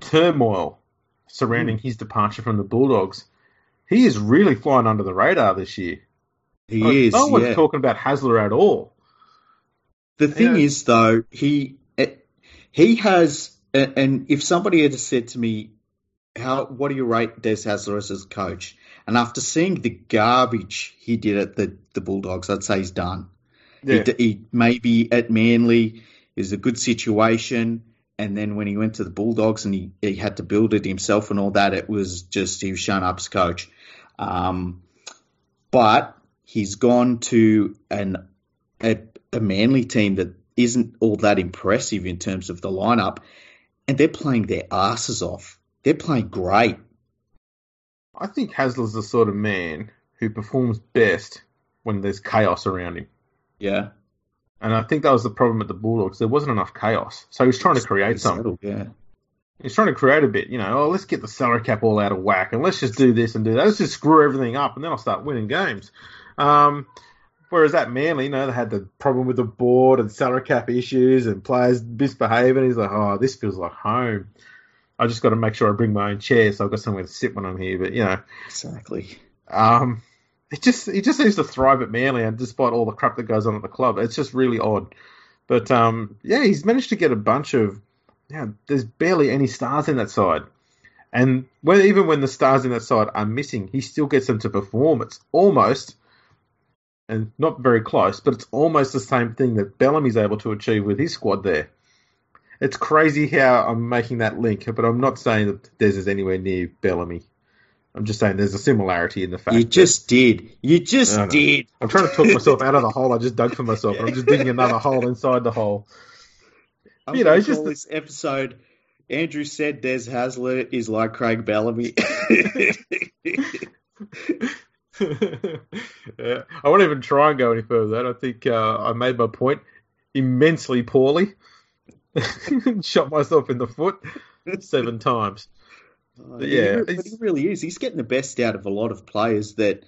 turmoil surrounding his departure from the Bulldogs, he is really flying under the radar this year. He Like, is. No one's yeah. talking about Hasler at all. The thing Yeah. is, though, he eh, he has, eh, and if somebody had said to me, "How what do you rate Des Hasler as a coach?" and after seeing the garbage he did at the the Bulldogs, I'd say he's done. Yeah. He, he maybe at Manly is a good situation, and then when he went to the Bulldogs and he, he had to build it himself and all that, it was just he was shown up as coach. Um, but he's gone to an a, a Manly team that isn't all that impressive in terms of the lineup, and they're playing their asses off. They're playing great. I think Hasler's the sort of man who performs best when there's chaos around him. Yeah, And I think that was the problem at the Bulldogs. There wasn't enough chaos. So he was trying to create something. Yeah, He's trying to create a bit, you know, oh, let's get the salary cap all out of whack and let's just do this and do that. Let's just screw everything up and then I'll start winning games. Um, whereas at Manly, you know, they had the problem with the board and salary cap issues and players misbehaving. He's like, oh, this feels like home. I just got to make sure I bring my own chair so I've got somewhere to sit when I'm here. But, you know, exactly. um, it just he just seems to thrive at Manly, and despite all the crap that goes on at the club, it's just really odd. But um, yeah, he's managed to get a bunch of. Yeah, there's barely any stars in that side, and when even when the stars in that side are missing, he still gets them to perform. It's almost, and not very close, but it's almost the same thing that Bellamy's able to achieve with his squad there. It's crazy how I'm making that link, but I'm not saying that Des is anywhere near Bellamy. I'm just saying there's a similarity in the fact. You that- just did. You just did. I'm trying to talk myself out of the hole I just dug for myself, I'm just digging another hole inside the hole. I'm You know, it's just this episode. Andrew said Des Hasler is like Craig Bellamy. yeah, I won't even try and go any further. Than that. I think uh, I made my point immensely poorly. Shot myself in the foot seven times. Uh, he yeah, it's- he really is. He's getting the best out of a lot of players that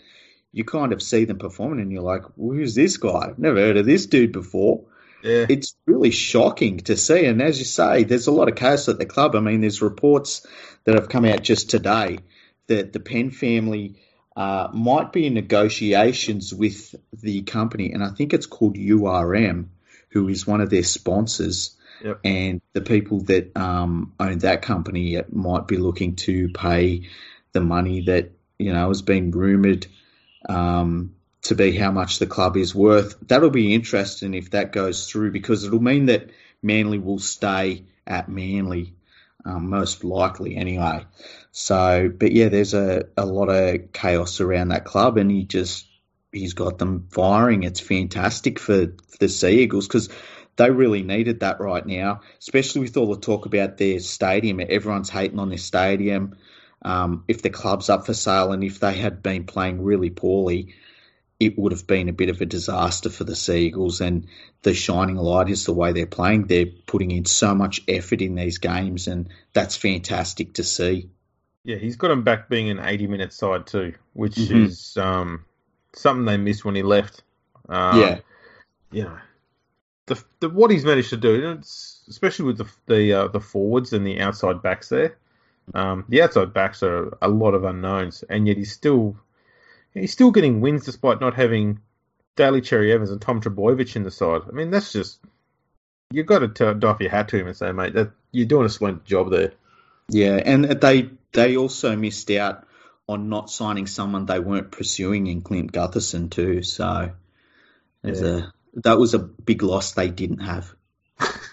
you kind of see them performing, and you're like, well, "Who's this guy? I've never heard of this dude before." Yeah, It's really shocking to see, and as you say, there's a lot of chaos at the club. I mean, there's reports that have come out just today that the Penn family uh, might be in negotiations with the company, and I think it's called URM, who is one of their sponsors. Yep. And the people that um, own that company might be looking to pay the money that you know has been rumored um, to be how much the club is worth. That'll be interesting if that goes through because it'll mean that Manly will stay at Manly, um, most likely anyway. So, but yeah, there's a, a lot of chaos around that club, and he just he's got them firing. It's fantastic for, for the Sea Eagles because they really needed that right now, especially with all the talk about their stadium. Everyone's hating on their stadium. Um, if the club's up for sale and if they had been playing really poorly, it would have been a bit of a disaster for the Seagulls. And the shining light is the way they're playing. They're putting in so much effort in these games, and that's fantastic to see. Yeah, he's got him back being an 80 minute side too, which mm-hmm. is um, something they missed when he left. Um, yeah. You know, the, the, what he's managed to do, especially with the the, uh, the forwards and the outside backs there. Um, the outside backs are a lot of unknowns, and yet he's still he's still getting wins despite not having Daly Cherry Evans and Tom Trbojevic in the side. I mean, that's just you've got to doff your hat to him and say, mate, that you're doing a splendid job there. Yeah, and they they also missed out on not signing someone they weren't pursuing in Clint Gutherson too. So yeah. a that was a big loss they didn't have.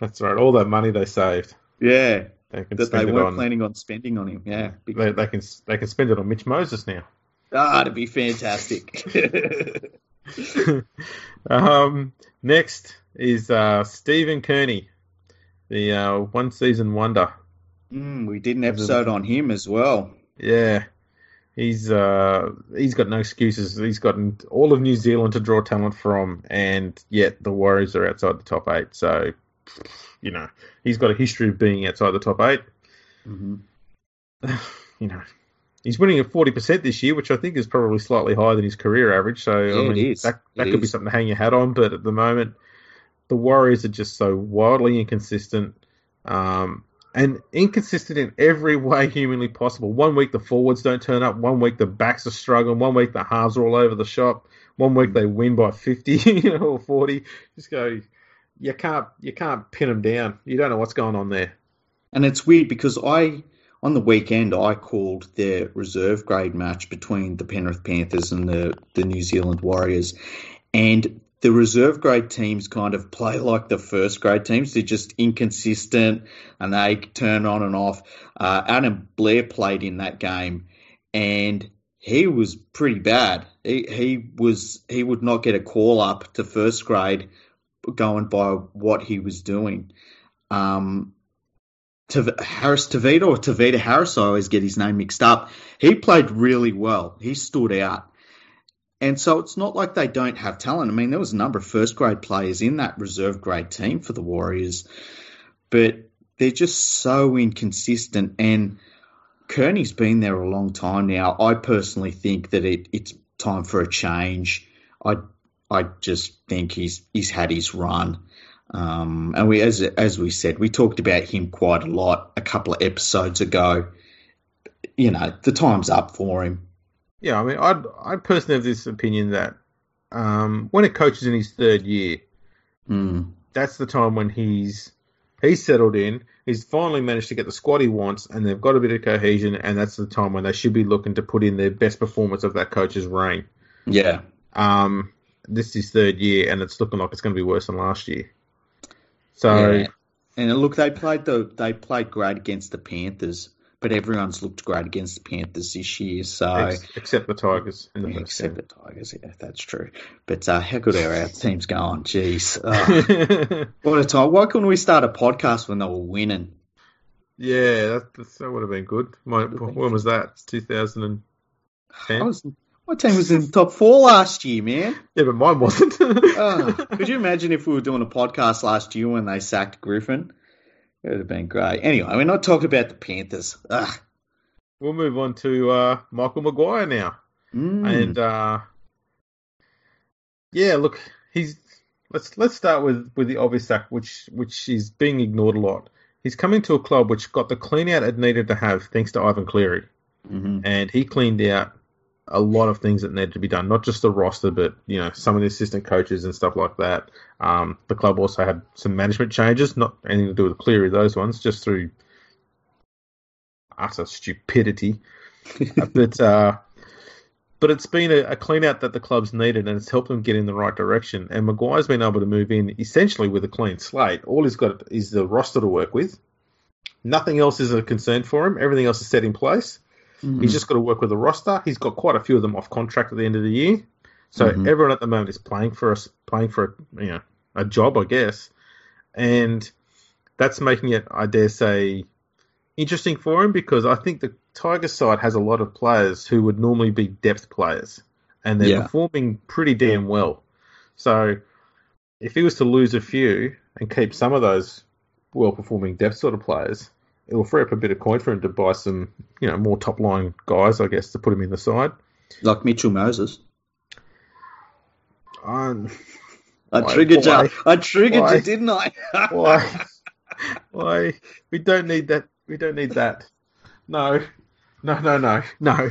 That's right. All that money they saved. Yeah. They that they weren't on, planning on spending on him. Yeah. They, they, can they can spend it on Mitch Moses now. Ah, to be fantastic. um, next is uh, Stephen Kearney, the uh, one season wonder. Mm, we did an episode on him as well. Yeah, he's uh, he's got no excuses. He's gotten all of New Zealand to draw talent from, and yet the Warriors are outside the top eight. So, you know, he's got a history of being outside the top 8 mm-hmm. You know, he's winning at forty percent this year, which I think is probably slightly higher than his career average. So, yeah, I mean, that that it could is. be something to hang your hat on. But at the moment, the Warriors are just so wildly inconsistent. Um, and inconsistent in every way humanly possible. One week the forwards don't turn up, one week the backs are struggling, one week the halves are all over the shop, one week they win by 50 or 40. Just go, you can't you can't pin them down. You don't know what's going on there. And it's weird because I on the weekend I called their reserve grade match between the Penrith Panthers and the the New Zealand Warriors, and the reserve grade teams kind of play like the first grade teams. They're just inconsistent and they turn on and off. Uh, Adam Blair played in that game and he was pretty bad. He, he was he would not get a call up to first grade going by what he was doing. Um, Harris Tavita or Tavita Harris, I always get his name mixed up. He played really well. He stood out. And so it's not like they don't have talent. I mean, there was a number of first grade players in that reserve grade team for the Warriors, but they're just so inconsistent. And Kearney's been there a long time now. I personally think that it, it's time for a change. I I just think he's he's had his run. Um, and we, as as we said, we talked about him quite a lot a couple of episodes ago. You know, the time's up for him. Yeah, I mean, I I personally have this opinion that um, when a coach is in his third year, mm. that's the time when he's he's settled in. He's finally managed to get the squad he wants, and they've got a bit of cohesion, and that's the time when they should be looking to put in their best performance of that coach's reign. Yeah. Um, this is third year, and it's looking like it's going to be worse than last year. So, yeah. and look, they played the they played great against the Panthers but everyone's looked great against the Panthers this year. So except the Tigers in the yeah, except game. the Tigers, yeah, that's true. But uh, how good are our teams going? Jeez, oh, what a time! Why couldn't we start a podcast when they were winning? Yeah, that, that would have been good. My, when was that? Two thousand and ten. My team was in top four last year, man. Yeah, but mine wasn't. oh, could you imagine if we were doing a podcast last year when they sacked Griffin? It would have been great. Anyway, we're not talking about the Panthers. Ugh. We'll move on to uh, Michael Maguire now. Mm. And uh, yeah, look, he's let's let's start with, with the obvious sack, which which is being ignored a lot. He's coming to a club which got the clean out it needed to have thanks to Ivan Cleary, mm-hmm. and he cleaned out a lot of things that needed to be done, not just the roster, but you know some of the assistant coaches and stuff like that. Um, the club also had some management changes, not anything to do with Cleary, those ones, just through utter stupidity. but uh, but it's been a, a clean out that the club's needed, and it's helped them get in the right direction. And Maguire's been able to move in essentially with a clean slate. All he's got is the roster to work with. Nothing else is a concern for him. Everything else is set in place. Mm-hmm. He's just got to work with the roster. He's got quite a few of them off contract at the end of the year. So mm-hmm. everyone at the moment is playing for us, playing for a, you know a job, I guess, and that's making it, I dare say, interesting for him because I think the Tigers side has a lot of players who would normally be depth players, and they're yeah. performing pretty damn well. So if he was to lose a few and keep some of those well-performing depth sort of players, it will free up a bit of coin for him to buy some, you know, more top-line guys, I guess, to put him in the side. Like Mitchell Moses. Um, I why, triggered why, you. I triggered why, you, didn't I? why? Why? We don't need that. We don't need that. No, no, no, no, no.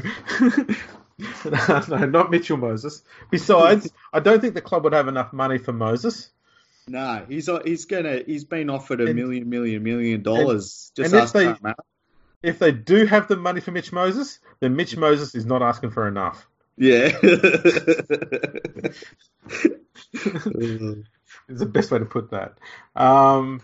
no, not Mitchell Moses. Besides, I don't think the club would have enough money for Moses. No, he's he's gonna he's been offered a and, million, million, million dollars. And, just and if they if they do have the money for Mitch Moses, then Mitch Moses is not asking for enough. Yeah. is the best way to put that. Um,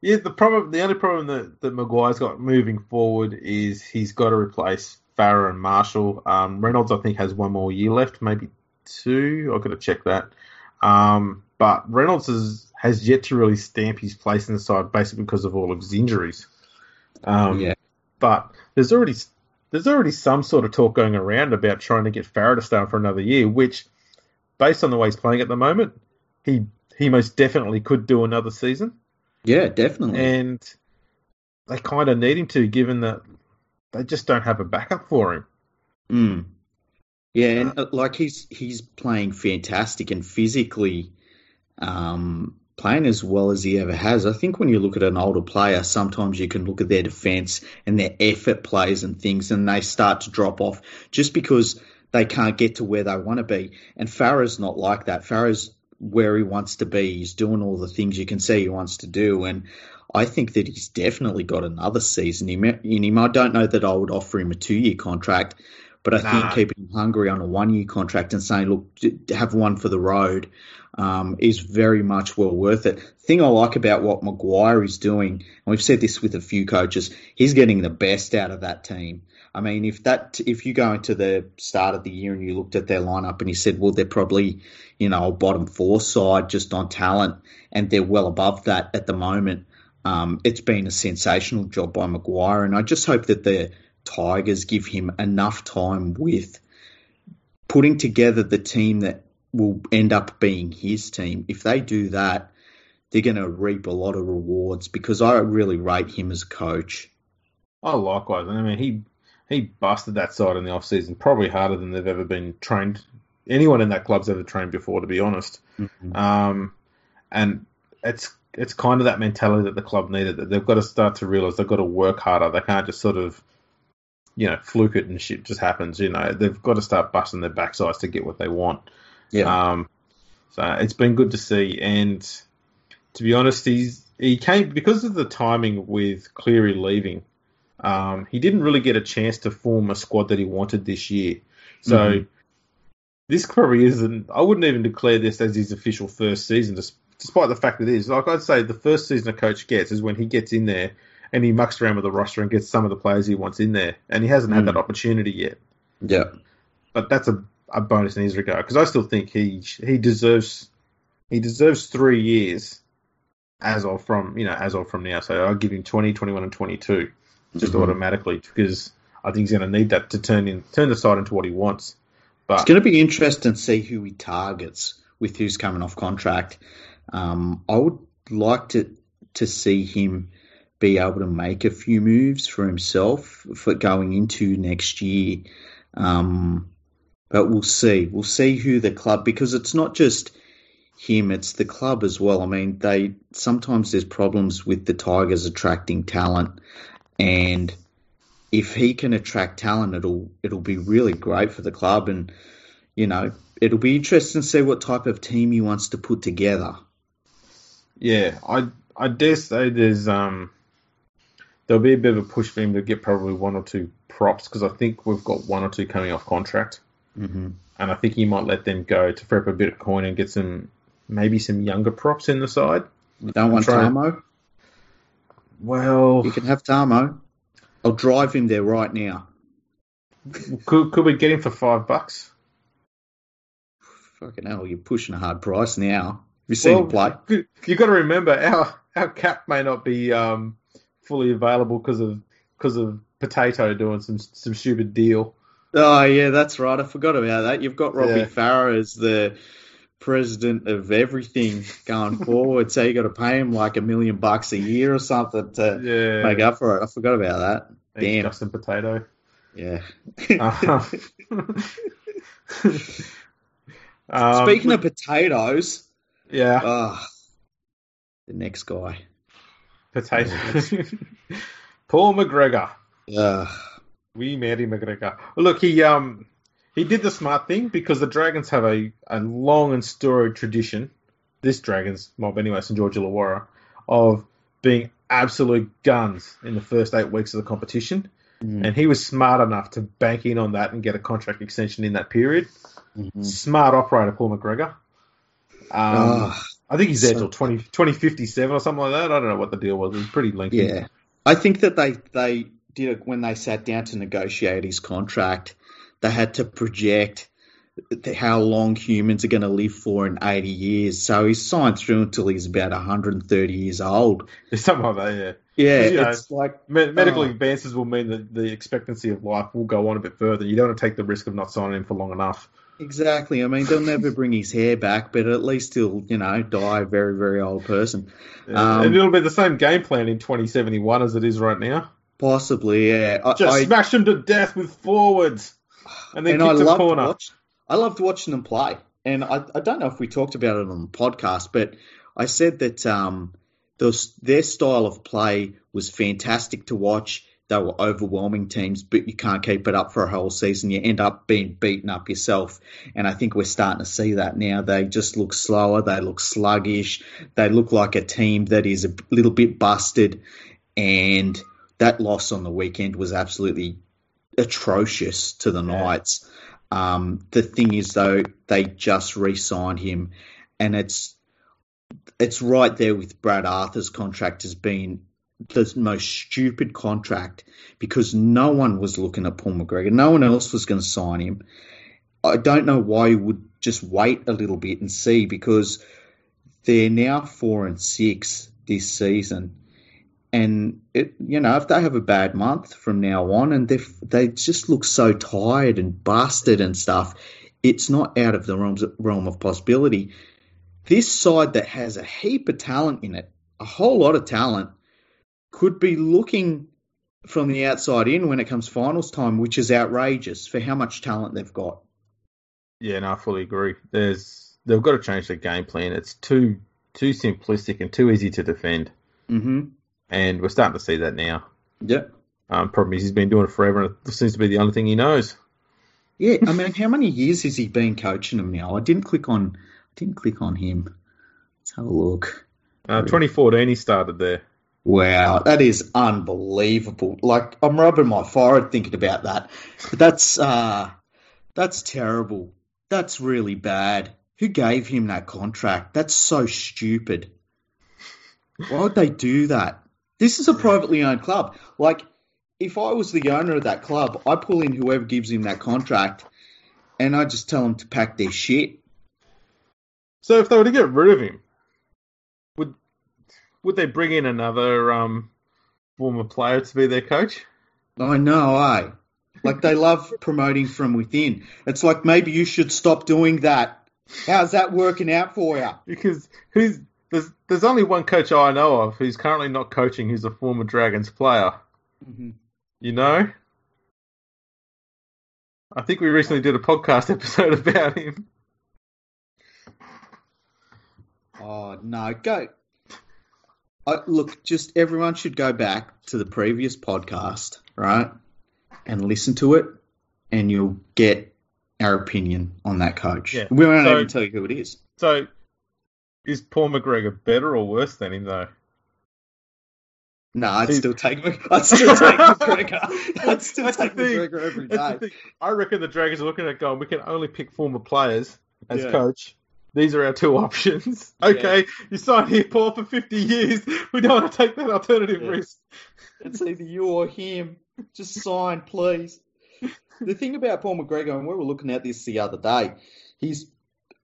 yeah, the problem, the only problem that, that Maguire's got moving forward is he's got to replace Farah and Marshall. Um, Reynolds, I think, has one more year left, maybe two. I've got to check that. Um, but Reynolds has, has yet to really stamp his place in the side, basically because of all of his injuries. Um, yeah. But there's already there's already some sort of talk going around about trying to get Farah to start for another year, which, based on the way he's playing at the moment, he he most definitely could do another season. Yeah, definitely. And they kind of need him to, given that they just don't have a backup for him. Mm. Yeah, and uh, like he's he's playing fantastic and physically um, playing as well as he ever has. I think when you look at an older player, sometimes you can look at their defense and their effort plays and things, and they start to drop off just because they can't get to where they want to be. And Farah's not like that. Farah's where he wants to be. He's doing all the things you can see he wants to do, and I think that he's definitely got another season in him. I don't know that I would offer him a two-year contract, but I nah. think keeping him hungry on a one-year contract and saying, "Look, have one for the road," um, is very much well worth it. thing I like about what Maguire is doing, and we've said this with a few coaches, he's getting the best out of that team. I mean, if that if you go into the start of the year and you looked at their lineup and you said, well, they're probably you know a bottom four side just on talent, and they're well above that at the moment. Um, it's been a sensational job by Maguire, and I just hope that the Tigers give him enough time with putting together the team that will end up being his team. If they do that, they're going to reap a lot of rewards because I really rate him as a coach. Oh, likewise. I mean, he he busted that side in the off season probably harder than they've ever been trained. Anyone in that club's ever trained before, to be honest. Mm-hmm. Um, and it's it's kind of that mentality that the club needed. That they've got to start to realize they've got to work harder. They can't just sort of, you know, fluke it and shit just happens. You know, they've got to start busting their backsides to get what they want. Yeah. Um, so it's been good to see. And to be honest, he's he came because of the timing with Cleary leaving. Um, he didn't really get a chance to form a squad that he wanted this year. So mm-hmm. this probably isn't. I wouldn't even declare this as his official first season, despite the fact that it is. Like I'd say, the first season a coach gets is when he gets in there and he mucks around with the roster and gets some of the players he wants in there, and he hasn't mm. had that opportunity yet. Yeah, but that's a, a bonus in his regard because I still think he he deserves he deserves three years as of from you know as of from now. So I'll give him 20, 21, and twenty two just mm-hmm. automatically because I think he's going to need that to turn in turn the side into what he wants. But it's going to be interesting to see who he targets with who's coming off contract. Um, I would like to to see him be able to make a few moves for himself for going into next year. Um, but we'll see. We'll see who the club because it's not just him; it's the club as well. I mean, they sometimes there's problems with the Tigers attracting talent, and if he can attract talent, it'll it'll be really great for the club, and you know it'll be interesting to see what type of team he wants to put together. Yeah, I I dare say there's um there'll be a bit of a push for him to get probably one or two props because I think we've got one or two coming off contract. Mm-hmm. and I think he might let them go to free up a bit of coin and get some maybe some younger props in the side. You don't want Tamou? Well, You can have Tamou. I'll drive him there right now. could could we get him for five bucks? Fucking hell, you're pushing a hard price now. Have you seen him play? You got to remember our our cap may not be um, fully available because of because of Potato doing some some stupid deal. Oh yeah, that's right. I forgot about that. You've got Robbie Yeah. Farah as the president of everything going forward, so you got to pay him like a million bucks a year or something to Yeah, make up for it. I forgot about that. Thanks, Damn. Justin Potato. Yeah. Uh, um, Speaking of potatoes, yeah, ah, the next guy. Potato. Paul McGregor. Uh, We Mary McGregor. Well, look, he um he did the smart thing because the Dragons have a, a long and storied tradition. This Dragons mob, anyway, St George Illawarra, of being absolute guns in the first eight weeks of the competition. mm, And he was smart enough to bank in on that and get a contract extension in that period. mhm. Smart operator, Paul McGregor. Um, I think he's there so- till 20, 2057 or something like that. I don't know what the deal was. It was pretty lengthy. yeah. I think that they they did it when they sat down to negotiate his contract. They had to project how long humans are going to live for in 80 years. So he's signed through until he's about 130 years old. Something like that, yeah. Yeah, You know, it's like Me- medical Oh. advances will mean that the expectancy of life will go on a bit further. You don't want to take the risk of not signing him for long enough. Exactly. I mean, they'll never bring his hair back, but at least he'll, you know, die a very, very old person. Um, and it'll be the same game plan in 2071 as it is right now. Possibly, yeah. I, Just I, smash them to death with forwards, and then and I to loved corner. watch, I loved watching them play. And I, I don't know if we talked about it on the podcast, but I said that um, those, their style of play was fantastic to watch. They were overwhelming teams, but you can't keep it up for a whole season. You end up being beaten up yourself. And I think we're starting to see that now. They just look slower. They look sluggish. They look like a team that is a little bit busted. And that loss on the weekend was absolutely atrocious to the Yeah. Knights. Um, the thing is, though, they just re-signed him, and it's it's right there with Brad Arthur's contract as being the most stupid contract because no one was looking at Paul McGregor. No one else was going to sign him. I don't know why you would just wait a little bit and see because they're now four and six this season. And it, you know, if they have a bad month from now on, and they they just look so tired and busted and stuff, it's not out of the realms realm of possibility. This side that has a heap of talent in it, a whole lot of talent, could be looking from the outside in when it comes finals time, which is outrageous for how much talent they've got. Yeah, no, I fully agree. There's they've got to change their game plan. It's too too simplistic and too easy to defend, Mm-hmm. and we're starting to see that now. Yeah. Um, problem is he's been doing it forever, and it seems to be the only thing he knows. Yeah, I mean, how many years has he been coaching them now? I didn't click on, I didn't click on him. Let's have a look. Uh, 2014 he started there. Wow, that is unbelievable. Like I'm rubbing my forehead thinking about that. But that's uh that's terrible. That's really bad. Who gave him that contract? That's so stupid. Why would they do that? This is a privately owned club. Like if I was the owner of that club, I pull in whoever gives him that contract and I just tell them to pack their shit. So if they were to get rid of him, would they bring in another um, former player to be their coach? I know, eh? Like they love promoting from within. It's like maybe you should stop doing that. How's that working out for you? Because who's there's there's only one coach I know of who's currently not coaching who's a former Dragons player. You know? I think we recently did a podcast episode about him. Oh no, go. I, look, just everyone should go back to the previous podcast, right, and listen to it, and you'll get our opinion on that coach. Yeah. We won't So- even tell you who it is. So is Paul McGregor better or worse than him though? No, I'd still take I'd still take McGregor. I'd still That's take. McGregor every day. I reckon the Dragons are looking at going, we can only pick former players as Yeah. coach. These are our two options. Okay, you signed here, Paul, for 50 years. We don't want to take that alternative Yeah. risk. It's either you or him. Just sign, please. The thing about Paul McGregor, and we were looking at this the other day, he's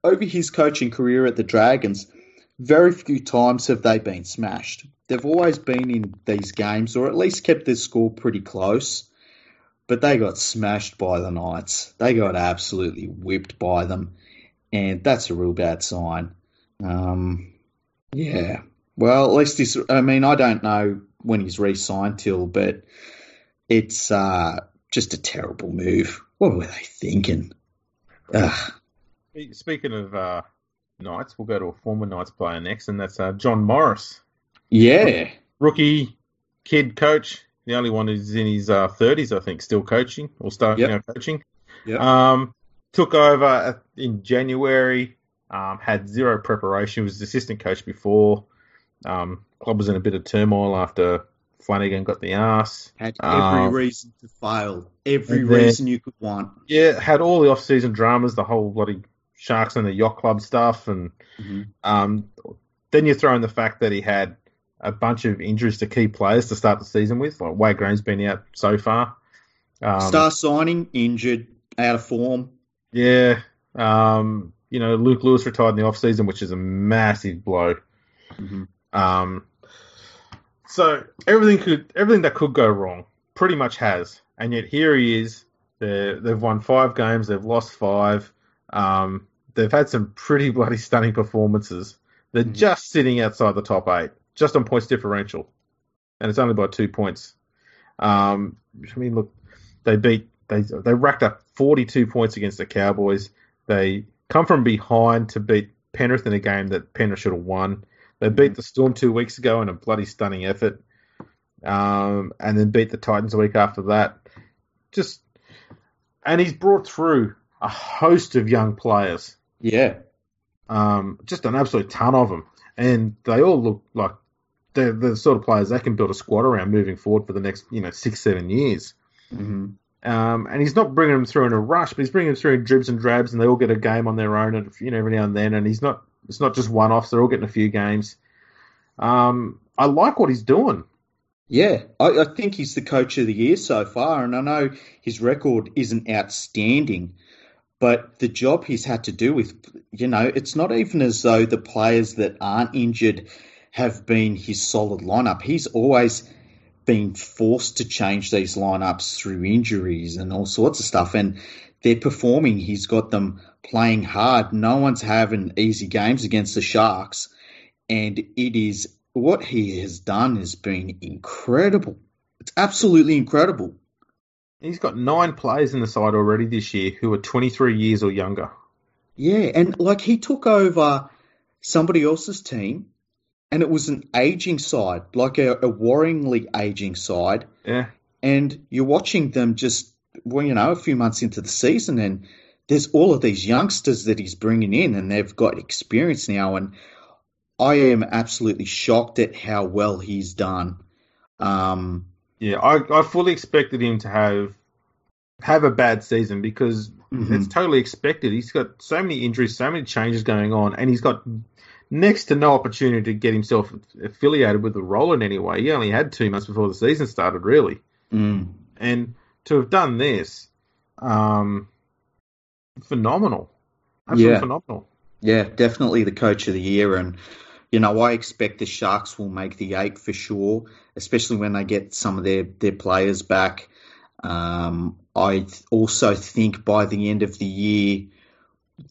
over his coaching career at the Dragons. Very few times have they been smashed. They've always been in these games, or at least kept their score pretty close. But they got smashed by the Knights. They got absolutely whipped by them, and that's a real bad sign. Um, yeah. Well, at least he's. I mean, I don't know when he's re-signed till, but it's uh, just a terrible move. What were they thinking? Ugh. Speaking of uh, Knights, we'll go to a former Knights player next, and that's uh, John Morris. Yeah. Rookie kid coach. The only one who's in his uh, 30s, I think, still coaching or starting Yep. out coaching. Yep. Um, took over in January. Um, had zero preparation. Was assistant coach before. Um, club was in a bit of turmoil after Flanagan got the ass. Had every Um, reason to fail. Every then- reason you could want. Yeah, had all the off-season dramas, the whole bloody Sharks and the yacht club stuff, and um, then you throw in the fact that he had a bunch of injuries to key players to start the season with. Like Wade Graham's been out so far. Um, Star signing, injured, out of form. Yeah. Um, you know, Luke Lewis retired in the off season, which is a massive blow. Um, so everything could everything that could go wrong pretty much has, and yet here he is. They're, they've won five games, they've lost five. Um, they've had some pretty bloody stunning performances. They're Mhm. just sitting outside the top eight, just on points differential, and it's only by two points. Um, I mean, look, they beat they they racked up 42 points against the Cowboys. They come from behind to beat Penrith in a game that Penrith should have won. They beat the Storm two weeks ago in a bloody stunning effort, um, and then beat the Titans a week after that. Just and he's brought through a host of young players, Yeah. um, just an absolute ton of them, and they all look like they're, they're the sort of players they can build a squad around moving forward for the next you know six seven years. hmm Um, and he's not bringing them through in a rush, but he's bringing them through in dribs and drabs, and they all get a game on their own, and you know every now and then. And he's not it's not just one offs; they're all getting a few games. Um, I like what he's doing. Yeah, I, I think he's the coach of the year so far, and I know his record isn't outstanding, but the job he's had to do with, you know, it's not even as though the players that aren't injured have been his solid lineup. He's always been forced to change these lineups through injuries and all sorts of stuff, and they're performing. He's got them playing hard. No one's having easy games against the Sharks, and it is what he has done has been incredible. It's absolutely incredible. He's got nine players in the side already this year who are 23 years or younger. Yeah, and like he took over somebody else's team, and it was an aging side, like a, a worryingly aging side, Yeah, and you're watching them just, well, you know, a few months into the season, and there's all of these youngsters that he's bringing in, and they've got experience now, and I am absolutely shocked at how well he's done. Um, yeah. I, I fully expected him to have have a bad season because mhm. it's totally expected. He's got so many injuries, so many changes going on, and he's got next to no opportunity to get himself affiliated with the role in any way. He only had two months before the season started, really. Mm. and to have done this, um, phenomenal, absolutely Yeah. phenomenal. Yeah, definitely the coach of the year. And, you know, I expect the Sharks will make the eight for sure, especially when they get some of their, their players back. Um, I also think by the end of the year,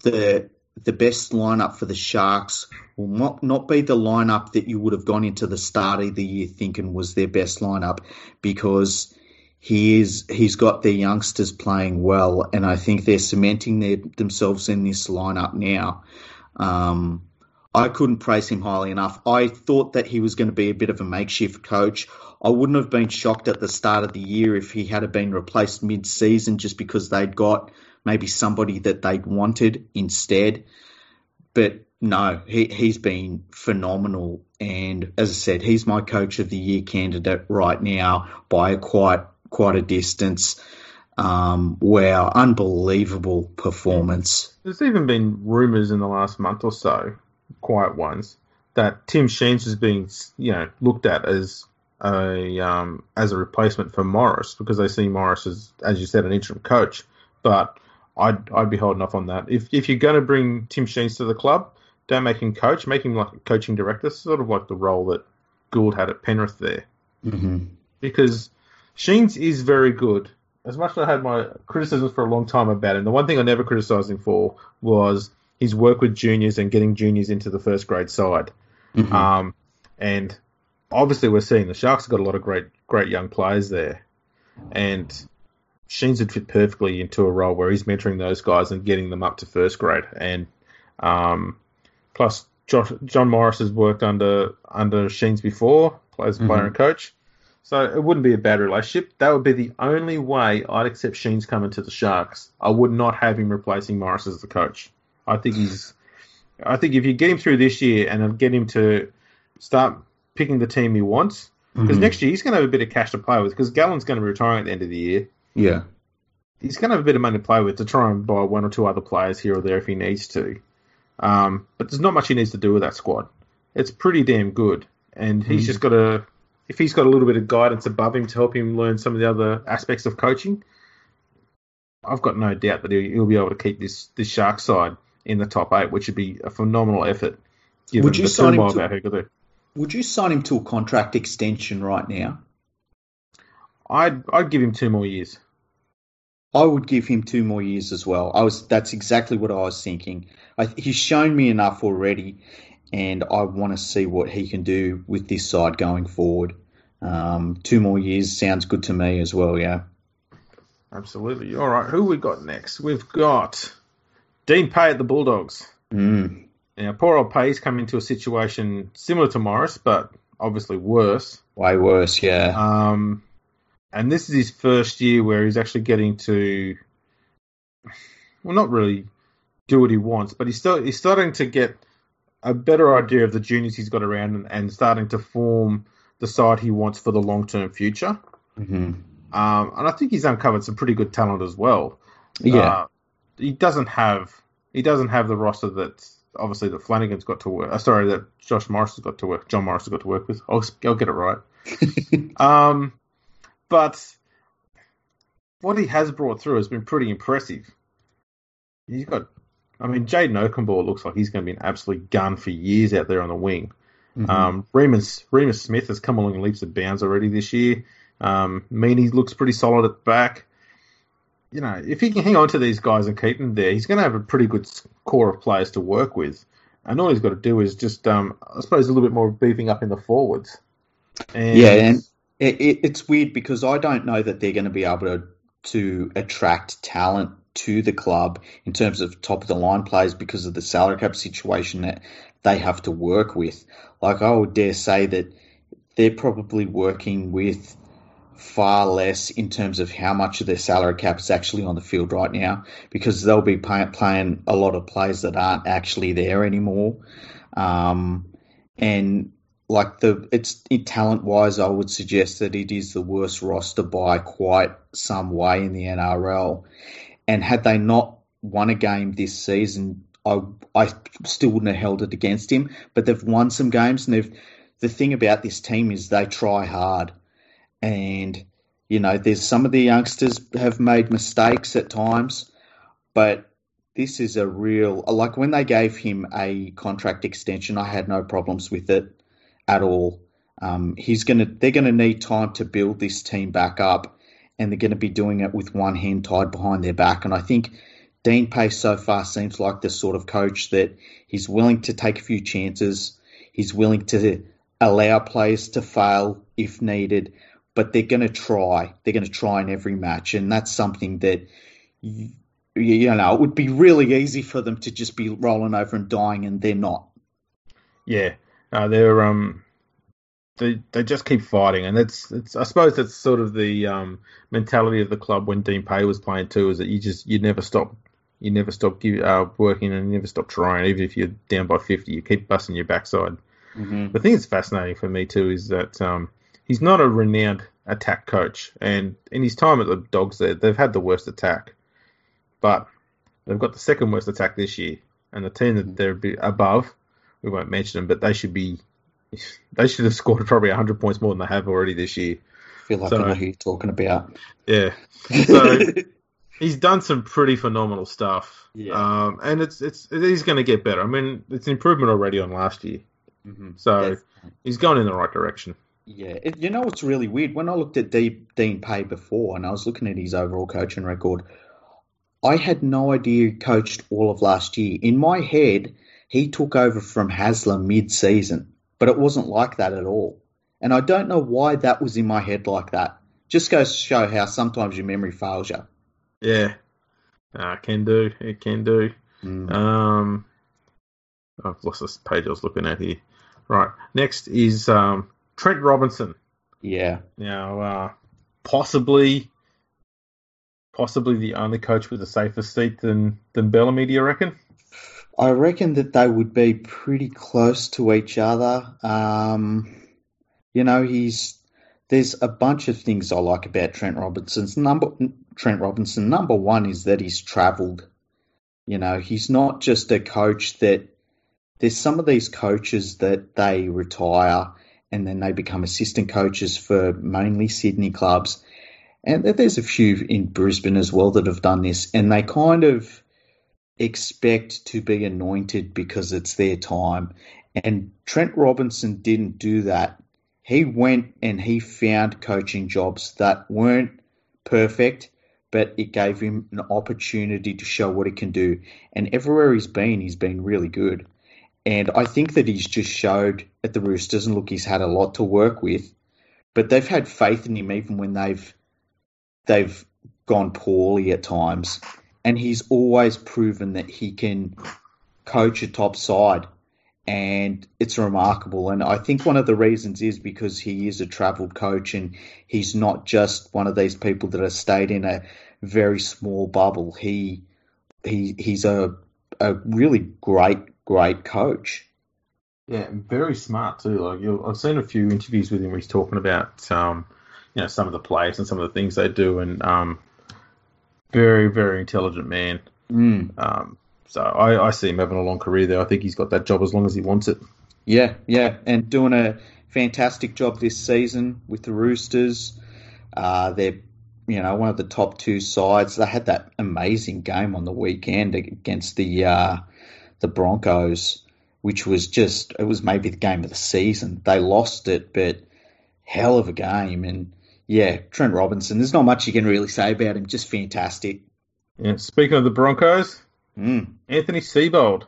the the best lineup for the Sharks will not, not be the lineup that you would have gone into the start of the year thinking was their best lineup because he is he's got their youngsters playing well, and I think they're cementing their, themselves in this lineup now. Um, I couldn't praise him highly enough. I thought that he was going to be a bit of a makeshift coach. I wouldn't have been shocked at the start of the year if he had been replaced mid-season just because they'd got maybe somebody that they'd wanted instead. but no, he he's been phenomenal, and as I said, he's my coach of the year candidate right now by quite quite a distance. Um, wow, unbelievable performance. There's even been rumours in the last month or so, quiet ones, that Tim Sheens is being you know looked at as a um, as a replacement for Morris because they see Morris as as you said an interim coach, but I'd I'd be holding off on that. If if you're going to bring Tim Sheens to the club, don't make him coach, make him like a coaching director, sort of like the role that Gould had at Penrith there, mm-hmm. because Sheens is very good. As much as I had my criticisms for a long time about him, the one thing I never criticised him for was his work with juniors and getting juniors into the first grade side. Mm-hmm. Um, and obviously, we're seeing the Sharks have got a lot of great, great young players there, and Sheens would fit perfectly into a role where he's mentoring those guys and getting them up to first grade. And um, plus, Josh, John Morris has worked under under Sheens before, as a player and coach. So it wouldn't be a bad relationship. That would be the only way I'd accept Sheens coming to the Sharks. I would not have him replacing Morris as the coach. I think he's. I think if you get him through this year and get him to start picking the team he wants, because Mhm. next year he's going to have a bit of cash to play with. Because Gallen's going to be retiring at the end of the year. Yeah. He's going to have a bit of money to play with to try and buy one or two other players here or there if he needs to. Um, but there's not much he needs to do with that squad. It's pretty damn good, and he's Mhm. just got to. If he's got a little bit of guidance above him to help him learn some of the other aspects of coaching, I've got no doubt that he'll, be able to keep this this Shark side in the top eight, which would be a phenomenal effort. Would you the sign him to- about who could do. Would you sign him to a contract extension right now? I'd I'd give him two more years. I would give him two more years as well. I was that's exactly what I was thinking. I, he's shown me enough already, and I want to see what he can do with this side going forward. Um, two more years sounds good to me as well. Yeah. Absolutely. All right, who we got next? We've got Dean Pay at the Bulldogs. Mm. Now, poor old Pay's come into a situation similar to Morris, but obviously worse. Way worse. Yeah. Um, and this is his first year where he's actually getting to, well, not really do what he wants, but he's still he's starting to get a better idea of the juniors he's got around and, and starting to form the side he wants for the long term future. hmm Um, and I think he's uncovered some pretty good talent as well. Yeah. Uh, he doesn't have he doesn't have the roster that obviously that Flanagan's got to work. Uh, sorry, that Josh Morris has got to work. John Morris has got to work with. I'll, I'll get it right. Um, but what he has brought through has been pretty impressive. He's got, I mean, Jayden Okunbor looks like he's going to be an absolute gun for years out there on the wing. Mhm. Um, Reimis, Reimis Smith has come along in leaps and bounds already this year. Um, Meaney looks pretty solid at the back. You know, if he can hang on to these guys and keep them there, he's going to have a pretty good core of players to work with. And all he's got to do is just, um, I suppose, a little bit more beefing up in the forwards. And, Yeah, and it, it, it's weird because I don't know that they're going to be able to to attract talent to the club in terms of top of the line players because of the salary cap situation that they have to work with. Like I would dare say that they're probably working with far less in terms of how much of their salary cap is actually on the field right now because they'll be pay, playing a lot of players that aren't actually there anymore. Um, and like the it's it, talent wise, I would suggest that it is the worst roster by quite some way in the NRL. And had they not won a game this season, I I still wouldn't have held it against him. But they've won some games, and they've the thing about this team is they try hard, and you know there's some of the youngsters have made mistakes at times, but this is a real like when they gave him a contract extension, I had no problems with it at all. Um, he's gonna they're gonna need time to build this team back up, and they're gonna be doing it with one hand tied behind their back. And I think Dean Pace so far seems like the sort of coach that he's willing to take a few chances. He's willing to allow players to fail if needed, but they're going to try. They're going to try in every match, and that's something that you, you know it would be really easy for them to just be rolling over and dying, and they're not. Yeah, uh, they're um, they they just keep fighting, and that's it's I suppose that's sort of the um mentality of the club when Dean Pay was playing too, is that you just you never stop You never stop give, uh, working and you never stop trying. Even if you're down by 50, you keep busting your backside. Mm-hmm. The thing that's fascinating for me too is that um, he's not a renowned attack coach, and in his time at the Dogs, there they've had the worst attack, but they've got the second worst attack this year, and the team that they're above, we won't mention them, but they should be, they should have scored probably 100 points more than they have already this year. I feel like So- I know who you're talking about. Yeah, So- he's done some pretty phenomenal stuff. Yeah. Um, and it's it's it is going to get better. I mean, it's an improvement already on last year, Mhm. so he's going in the right direction. Yeah, it, you know what's really weird? When I looked at D, Dean Pay before and I was looking at his overall coaching record, I had no idea he coached all of last year. In my head, he took over from Hasler mid-season, but it wasn't like that at all. And I don't know why that was in my head like that. Just goes to show how sometimes your memory fails you. Yeah, uh, can do. It can do. Mm. Um, I've lost this page I was looking at here. Right, next is um, Trent Robinson. Yeah, Now, uh, possibly, possibly the only coach with a safer seat than than Bellamy. Do you reckon? I reckon that they would be pretty close to each other. Um, you know, he's there's a bunch of things I like about Trent Robinson's number. Trent Robinson number one is that he's travelled. You know, he's not just a coach that. There's some of these coaches that they retire and then they become assistant coaches for mainly Sydney clubs, and there's a few in Brisbane as well that have done this, and they kind of expect to be anointed because it's their time. And Trent Robinson didn't do that. He went and he found coaching jobs that weren't perfect, but it gave him an opportunity to show what he can do. And everywhere he's been, he's been really good. And I think that he's just showed at the Roosters, and look, he's had a lot to work with, but they've had faith in him even when they've they've gone poorly at times and he's always proven that he can coach a top side. And it's remarkable. And I think one of the reasons is because he is a traveled coach and he's not just one of these people that have stayed in a very small bubble. He he he's a a really great great coach. Yeah, very smart too. Like I've seen a few interviews with him where he's talking about um, you know some of the players and some of the things they do, and um, very very intelligent man. mm. Um, so I, I see him having a long career there. I think he's got that job as long as he wants it. Yeah, yeah, and doing a fantastic job this season with the Roosters. Uh, they're, you know, one of the top two sides. They had that amazing game on the weekend against the uh, the Broncos, which was just it was maybe the game of the season. They lost it, but hell of a game. And yeah, Trent Robinson. There's not much you can really say about him. Just fantastic. Yeah, speaking of the Broncos, Mm, Anthony Seibold.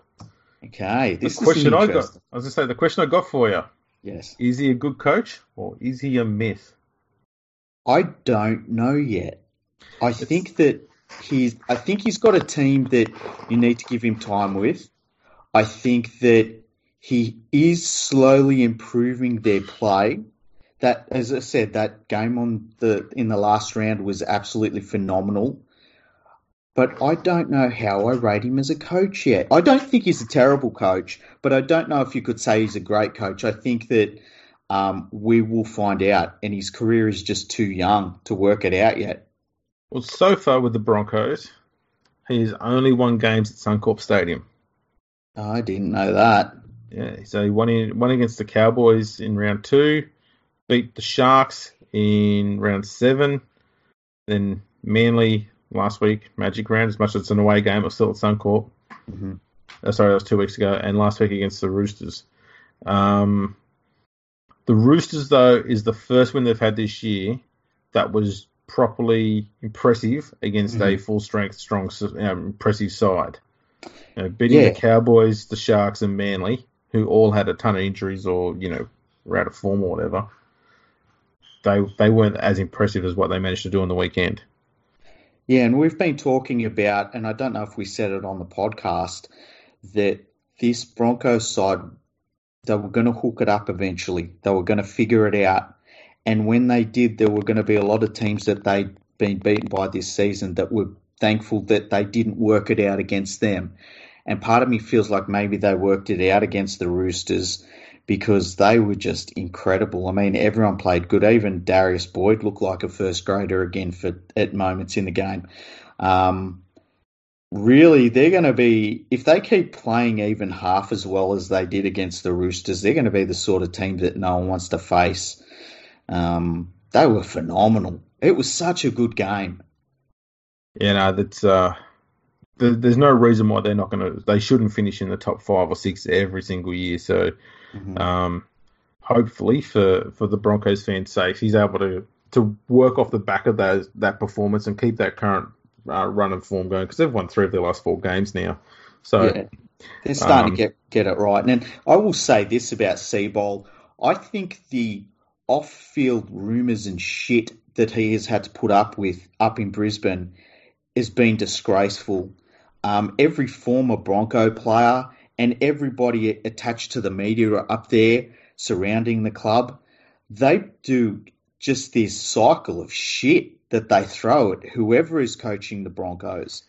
okay, The this question I got. I was gonna say the question I got for you: Yes. Is he a good coach or is he a myth? I don't know yet. I think that he's. I think he's got a team that you need to give him time with. I think that he is slowly improving their play. That, as I said, that game on the in the last round was absolutely phenomenal. But I don't know how I rate him as a coach yet. I don't think he's a terrible coach, but I don't know if you could say he's a great coach. I think that um, we will find out, and his career is just too young to work it out yet. Well, so far with the Broncos, he's only won games at Suncorp Stadium. I didn't know that. Yeah, so he won in, won against the Cowboys in round two, beat the Sharks in round seven, then Manly last week, Magic round. As much as it's an away game, it was still at Suncorp. Mhm. Uh, sorry, that was two weeks ago, and last week against the Roosters. Um, the Roosters, though, is the first win they've had this year that was properly impressive against a full strength, strong, um, impressive side. You know, beating Yeah. the Cowboys, the Sharks, and Manly, who all had a ton of injuries or you know were out of form or whatever. They they weren't as impressive as what they managed to do on the weekend. Yeah, and we've been talking about, and I don't know if we said it on the podcast, that this Broncos side, they were going to hook it up eventually. They were going to figure it out. And when they did, there were going to be a lot of teams that they'd been beaten by this season that were thankful that they didn't work it out against them. And part of me feels like maybe they worked it out against the Roosters because they were just incredible. I mean, everyone played good. Even Darius Boyd looked like a first grader again for at moments in the game. Um, really, they're going to be if they keep playing even half as well as they did against the Roosters, they're going to be the sort of team that no one wants to face. Um, they were phenomenal. It was such a good game. Yeah, no, that's uh, there's no reason why they're not going to. They shouldn't finish in the top five or six every single year. So, mm-hmm. um, hopefully for for the Broncos fans' sake, he's able to to work off the back of that that performance and keep that current uh, run of form going because they've won three of their last four games now. So yeah, they're starting um, to get get it right. And I will say this about Seibold: I think the off-field rumours and shit that he has had to put up with up in Brisbane has been disgraceful. Um, every former Bronco player and everybody attached to the media up there surrounding the club, they do just this cycle of shit that they throw at whoever is coaching the Broncos.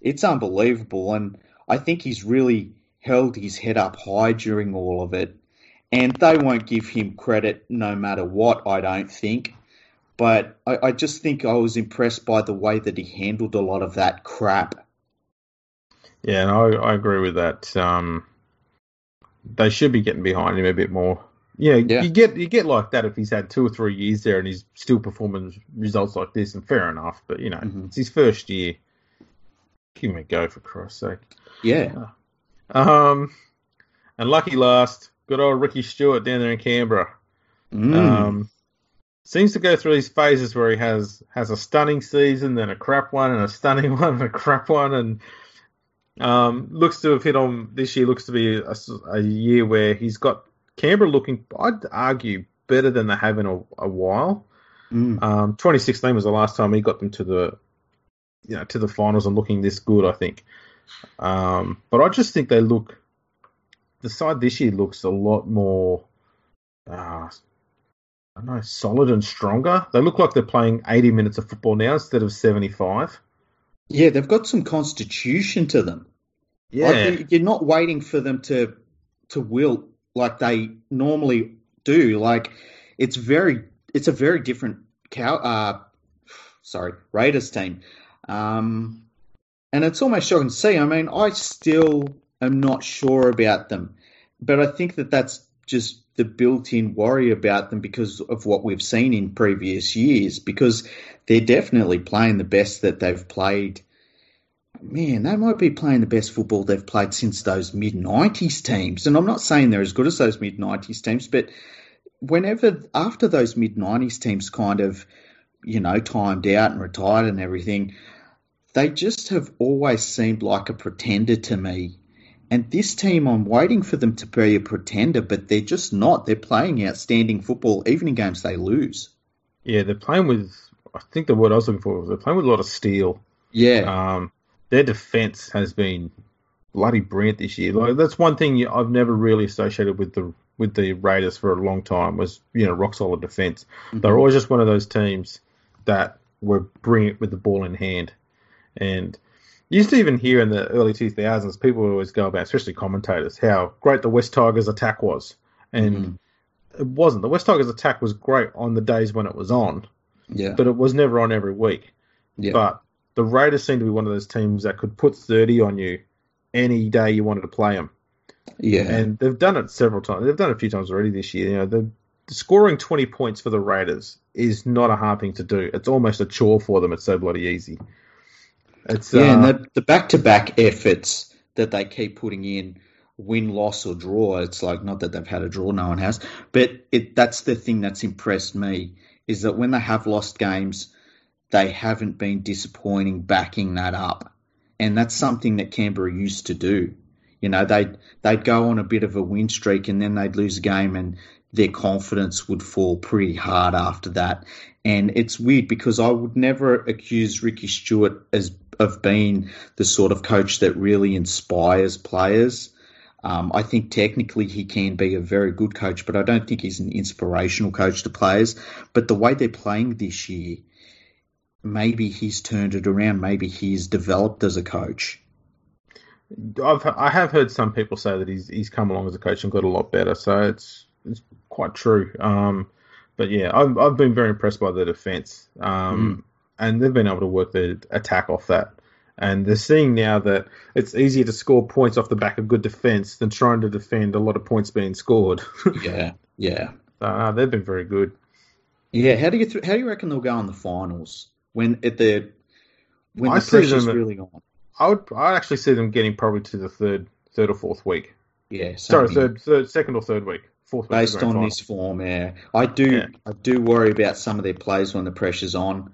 It's unbelievable, and I think he's really held his head up high during all of it. And they won't give him credit no matter what, I don't think. But I, I just think I was impressed by the way that he handled a lot of that crap. Yeah, and I, I agree with that. Um, they should be getting behind him a bit more. Yeah, yeah, you get you get like that if he's had two or three years there and he's still performing results like this, and fair enough. But you know, mm-hmm. it's his first year. Give him a go for Christ's sake. Yeah. Um, and lucky last, good old Ricky Stewart down there in Canberra. Mm. Um, seems to go through these phases where he has has a stunning season, then a crap one, and a stunning one, and a crap one, and um, looks to have hit on this year. Looks to be a, a, year where he's got Canberra looking, I'd argue, better than they have in a, a while. Mm. Um, 2016 was the last time he got them to the, you know, to the finals and looking this good. I think, um, but I just think they look. The side this year looks a lot more. Uh, I don't know, solid and stronger. They look like they're playing 80 minutes of football now instead of 75. Yeah, they've got some constitution to them. Yeah, like you're not waiting for them to to wilt like they normally do. Like it's very, it's a very different cow. Uh, sorry, Raiders team, um, and it's almost shocking to see. I mean, I still am not sure about them, but I think that that's just the built-in worry about them because of what we've seen in previous years. Because they're definitely playing the best that they've played. Man, they might be playing the best football they've played since those mid '90s teams. And I'm not saying they're as good as those mid '90s teams, but whenever after those mid '90s teams kind of, you know, timed out and retired and everything, they just have always seemed like a pretender to me and this team, I'm waiting for them to be a pretender, but they're just not. They're playing outstanding football, even in games they lose. Yeah, they're playing with. I think the word I was looking for was they're playing with a lot of steel. Yeah. Um, their defense has been bloody brilliant this year. Like that's one thing I've never really associated with the with the Raiders for a long time was you know rock solid defense. Mm-hmm. They're always just one of those teams that were brilliant with the ball in hand, and you used to even hear in the early 2000s, people would always go about, especially commentators, how great the West Tigers attack was. And mm-hmm. it wasn't. The West Tigers attack was great on the days when it was on. Yeah. But it was never on every week. Yeah. But the Raiders seem to be one of those teams that could put 30 on you any day you wanted to play them. Yeah. And they've done it several times. They've done it a few times already this year. You know, the, scoring 20 points for the Raiders is not a hard thing to do. It's almost a chore for them. It's so bloody easy. It's, yeah, uh, and the, the back-to-back efforts that they keep putting in, win, loss, or draw. It's like not that they've had a draw, no one has, but it, that's the thing that's impressed me is that when they have lost games, they haven't been disappointing backing that up, and that's something that Canberra used to do. You know, they'd they'd go on a bit of a win streak and then they'd lose a game and their confidence would fall pretty hard after that. And it's weird because I would never accuse Ricky Stewart as of being the sort of coach that really inspires players. Um, I think technically he can be a very good coach, but I don't think he's an inspirational coach to players. But the way they're playing this year, maybe he's turned it around. Maybe he's developed as a coach. I've I have heard some people say that he's he's come along as a coach and got a lot better. So it's it's quite true. Um, but yeah, I've I've been very impressed by the defense. Um, mm. and they've been able to work the attack off that. And they're seeing now that it's easier to score points off the back of good defense than trying to defend a lot of points being scored. yeah, yeah. Uh, they've been very good. Yeah, how do you th- how do you reckon they'll go in the finals when at the when I the pressure's really on? I would I actually see them getting probably to the third third or fourth week. Yeah, sorry, third, third, second or third week. Fourth week. Based on final. this form, yeah, I do yeah. I do worry about some of their plays when the pressure's on.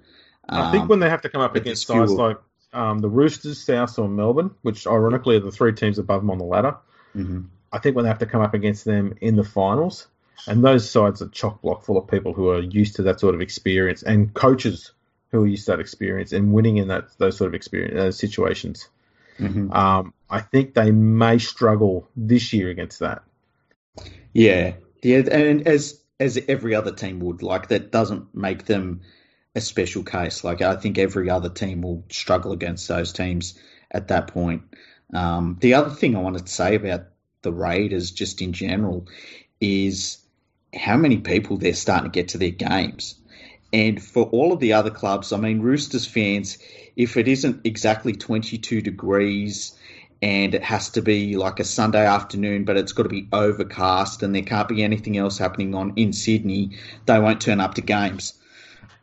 Um, I think when they have to come up against guys like um, the Roosters, South, or Melbourne, which ironically are the three teams above them on the ladder. Mm-hmm. I think when they have to come up against them in the finals, and those sides are chock block full of people who are used to that sort of experience and coaches who are used to that experience and winning in that those sort of experience those situations. Mm-hmm. Um, I think they may struggle this year against that. Yeah, yeah, and as as every other team would, like that doesn't make them a special case. Like I think every other team will struggle against those teams at that point. Um, the other thing I wanted to say about the Raiders, just in general, is how many people they're starting to get to their games. And for all of the other clubs, I mean, Roosters fans, if it isn't exactly 22 degrees and it has to be like a Sunday afternoon, but it's got to be overcast and there can't be anything else happening on in Sydney, they won't turn up to games.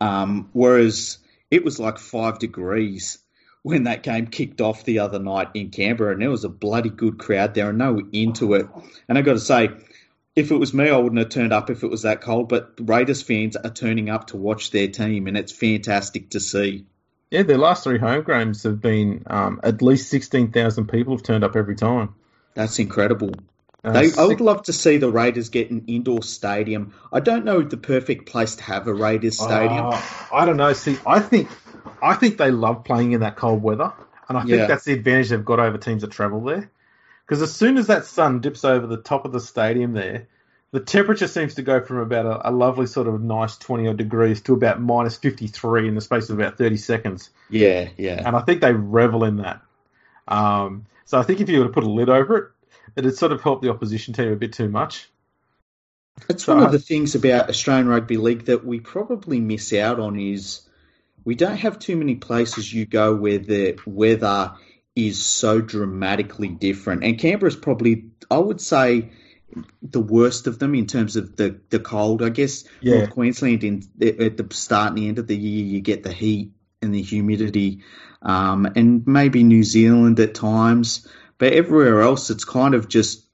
Um, whereas it was like five degrees when that game kicked off the other night in Canberra, and there was a bloody good crowd there, and they were into it. And I got to say, if it was me, I wouldn't have turned up if it was that cold. But Raiders fans are turning up to watch their team, and it's fantastic to see. Yeah, their last three home games have been um, at least sixteen thousand people have turned up every time. That's incredible. Uh, they, I would love to see the Raiders get an indoor stadium. I don't know the perfect place to have a Raiders stadium. Uh, I don't know. See, I think I think they love playing in that cold weather, and I think yeah. that's the advantage they've got over teams that travel there. Because as soon as that sun dips over the top of the stadium there, the temperature seems to go from about a, a lovely sort of nice 20 odd degrees to about minus 53 in the space of about 30 seconds. Yeah, yeah. And I think they revel in that. Um, so I think if you were to put a lid over it, it'd sort of helped the opposition team a bit too much. That's so one of the things about Australian Rugby League that we probably miss out on is we don't have too many places you go where the weather is so dramatically different. And Canberra's probably, I would say, the worst of them in terms of the, the cold. I guess yeah. North Queensland in, at the start and the end of the year, you get the heat and the humidity, um, and maybe New Zealand at times. But everywhere else, it's kind of just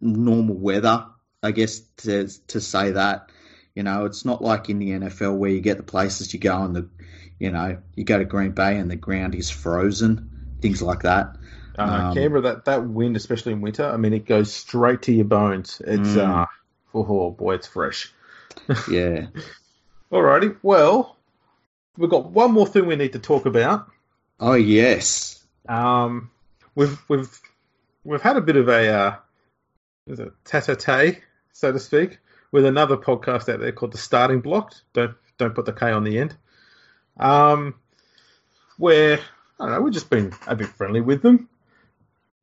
normal weather, I guess, to, to say that. You know, it's not like in the NFL where you get the places you go and the, you know, you go to Green Bay and the ground is frozen, things like that. Uh, um, Canberra, that, that wind, especially in winter, I mean, it goes straight to your bones. It's, mm. uh, oh boy, it's fresh. yeah. Alrighty, well, we've got one more thing we need to talk about. Oh yes. Um, we've we've we've had a bit of a uh, is it tete so to speak, with another podcast out there called The Starting Bloc. Don't don't put the K on the end. Um, where I don't know, we've just been a bit friendly with them,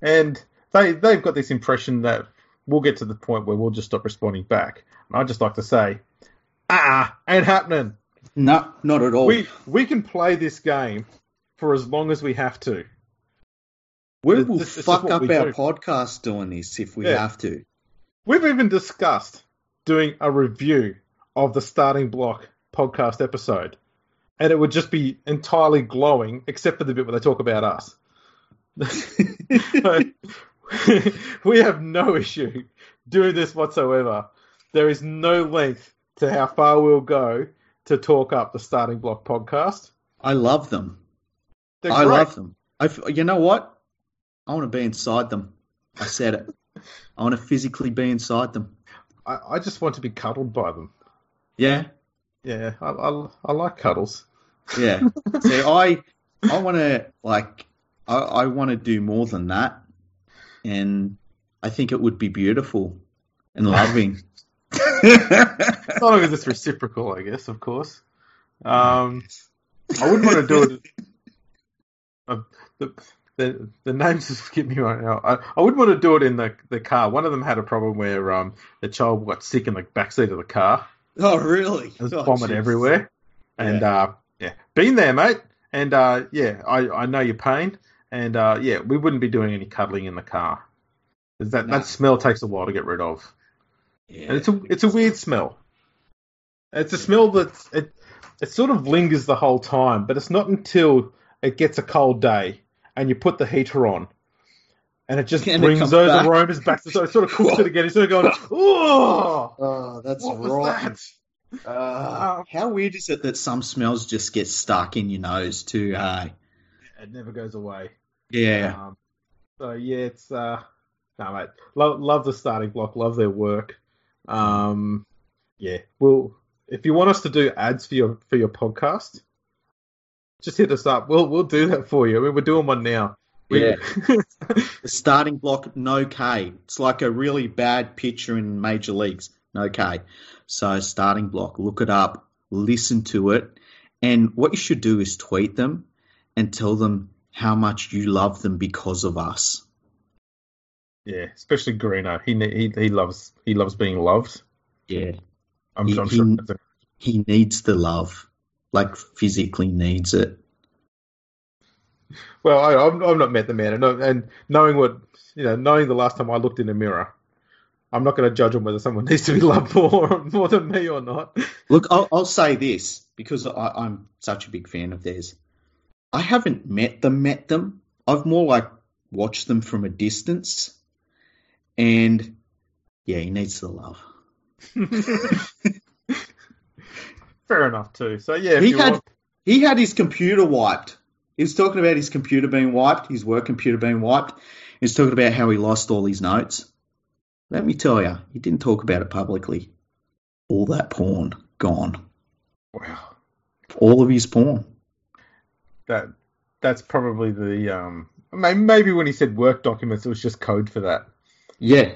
and they they've got this impression that we'll get to the point where we'll just stop responding back. And I just like to say, ah, ain't happening. No, not at all. We we can play this game for as long as we have to. We will this, this fuck up our do. podcast doing this if we yeah. have to. We've even discussed doing a review of the Starting Bloc podcast episode, and it would just be entirely glowing, except for the bit where they talk about us. we have no issue doing this whatsoever. There is no length to how far we'll go to talk up the Starting Bloc podcast. I love them. I love them. I, you know what? I want to be inside them. I said it. I want to physically be inside them. I, I just want to be cuddled by them. Yeah. Yeah, I, I, I like cuddles. Yeah. See, I I want to like I, I want to do more than that, and I think it would be beautiful and loving. as long as it's reciprocal, I guess. Of course. Um, I wouldn't want to do it. Uh, the, the the names just skip me right now. I, I wouldn't want to do it in the the car. One of them had a problem where um the child got sick in the backseat of the car. Oh, really? There's oh, vomit geez. everywhere. And Yeah. uh, yeah, been there, mate. And uh, yeah, I, I know your pain. And uh, yeah, we wouldn't be doing any cuddling in the car. 'Cause that, No. that smell takes a while to get rid of. Yeah. And it's a it's a weird smell. It's a smell that it it sort of lingers the whole time, but it's not until it gets a cold day and you put the heater on, and it just And brings comes those back. aromas back. So it sort of cooks it again. It's sort of going, oh, Oh, that's what was right. that? Uh, how weird is it that some smells just get stuck in your nose too? Uh, It never goes away. yeah. Um, so yeah, it's uh, no mate, love love the Starting Bloc, love their work. Um, yeah, well, if you want us to do ads for your for your podcast, just hit us up. We'll we'll do that for you. I mean, we're doing one now. We- Yeah. The Starting Bloc, no K. It's like a really bad pitcher in major leagues, no K. So Starting Bloc, look it up, listen to it, and what you should do is tweet them and tell them how much you love them because of us. yeah, especially Greeno. He he he loves he loves being loved. Yeah. I'm, He- I'm sure. a- He needs the love, like physically needs it. Well, I, I've, I've not met the man, and, and knowing what you know, knowing the last time I looked in a mirror, I'm not going to judge on whether someone needs to be loved more more than me or not. Look, I'll, I'll say this because I, I'm such a big fan of theirs. I haven't met them, met them. I've more like watched them from a distance, and yeah, he needs the love. Fair enough too. So yeah, He had want, he had his computer wiped. He was talking about his computer being wiped, his work computer being wiped. He was talking about how he lost all his notes. Let me tell you, he didn't talk about it publicly. All that porn gone. wow, All of his porn. that that's probably the um. Maybe when he said work documents, it was just code for that. Yeah.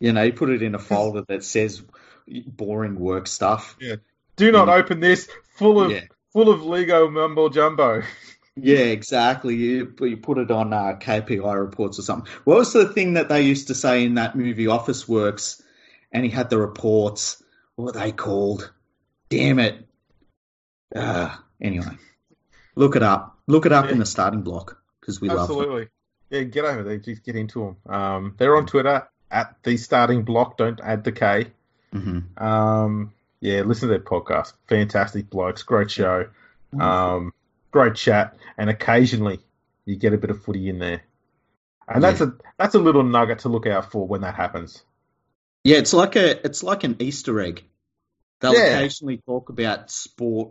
You know, he put it in a folder that says boring work stuff. Do not open this full of Yeah. full of Lego mumbo jumbo. Yeah, exactly. You, you put it on uh, KPI reports or something. What was the thing that they used to say in that movie Office Works? And he had the reports. What were they called? Damn it. Uh, anyway, look it up. Look it up in the Starting Bloc because we love them. Absolutely. Yeah, get over there. Just get into them. Um, they're on Twitter at the Starting Bloc. Don't add the K. hmm Um, yeah, listen to their podcast. Fantastic blokes. Great show. Um, great chat. And occasionally you get a bit of footy in there. And that's a that's a little nugget to look out for when that happens. Yeah, it's like a it's like an Easter egg. They'll Yeah. occasionally talk about sport,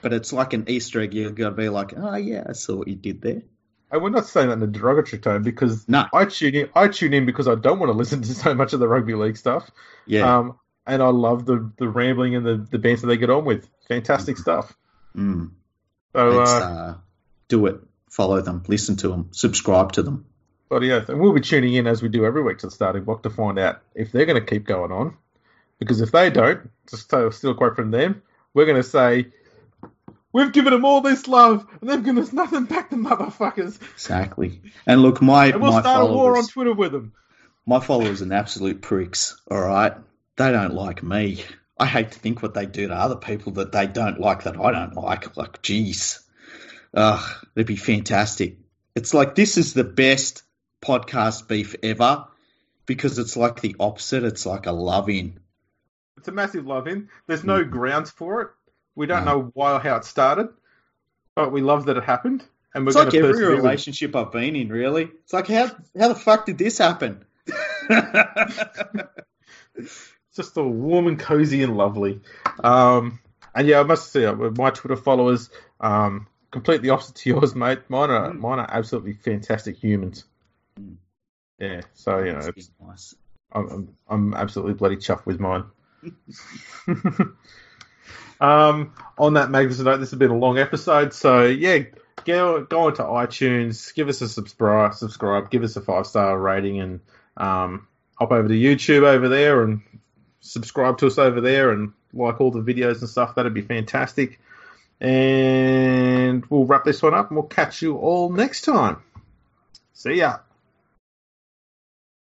but it's like an Easter egg. You've got to be like, oh yeah, I saw what you did there. And we're not saying that in a derogatory tone because No, I tune in. I tune in because I don't want to listen to so much of the rugby league stuff. yeah, Um, and I love the the rambling and the the banter they get on with. Fantastic stuff. mm. So uh, uh, do it. Follow them. Listen to them. Subscribe to them. bloody oath. And we'll be tuning in as we do every week to the Starting Bloc to find out if they're going to keep going on. Because if they don't, just to steal a quote from them, we're going to say, "We've given them all this love, and they've given us nothing back, the motherfuckers." Exactly. And look, my And we'll my start a war on followers, Twitter with them. my followers are absolute pricks. All right, they don't like me. I hate to think what they do to other people that they don't like that I don't like. Like, geez, ugh, it'd be fantastic. It's like this is the best podcast beef ever because it's like the opposite. It's like a love in. It's a massive love in. There's no Mhm. grounds for it. We don't No. know why or how it started, but we love that it happened, and we're It's like every relationship I've been in, really. It's like how how the fuck did this happen? Just all warm and cozy and lovely. Um, and yeah, I must say, uh, my Twitter followers, um, completely opposite to yours, mate. Mine are Mm. mine are absolutely fantastic humans. Mm. Yeah, so you know, nice. I'm, I'm I'm absolutely bloody chuffed with mine. um, on that magnificent note, this has been a long episode, so yeah, go go onto iTunes, give us a subscribe, subscribe, give us a five star rating, and um, hop over to YouTube over there and subscribe to us over there and like all the videos and stuff. That'd be fantastic. And we'll wrap this one up and we'll catch you all next time. See ya.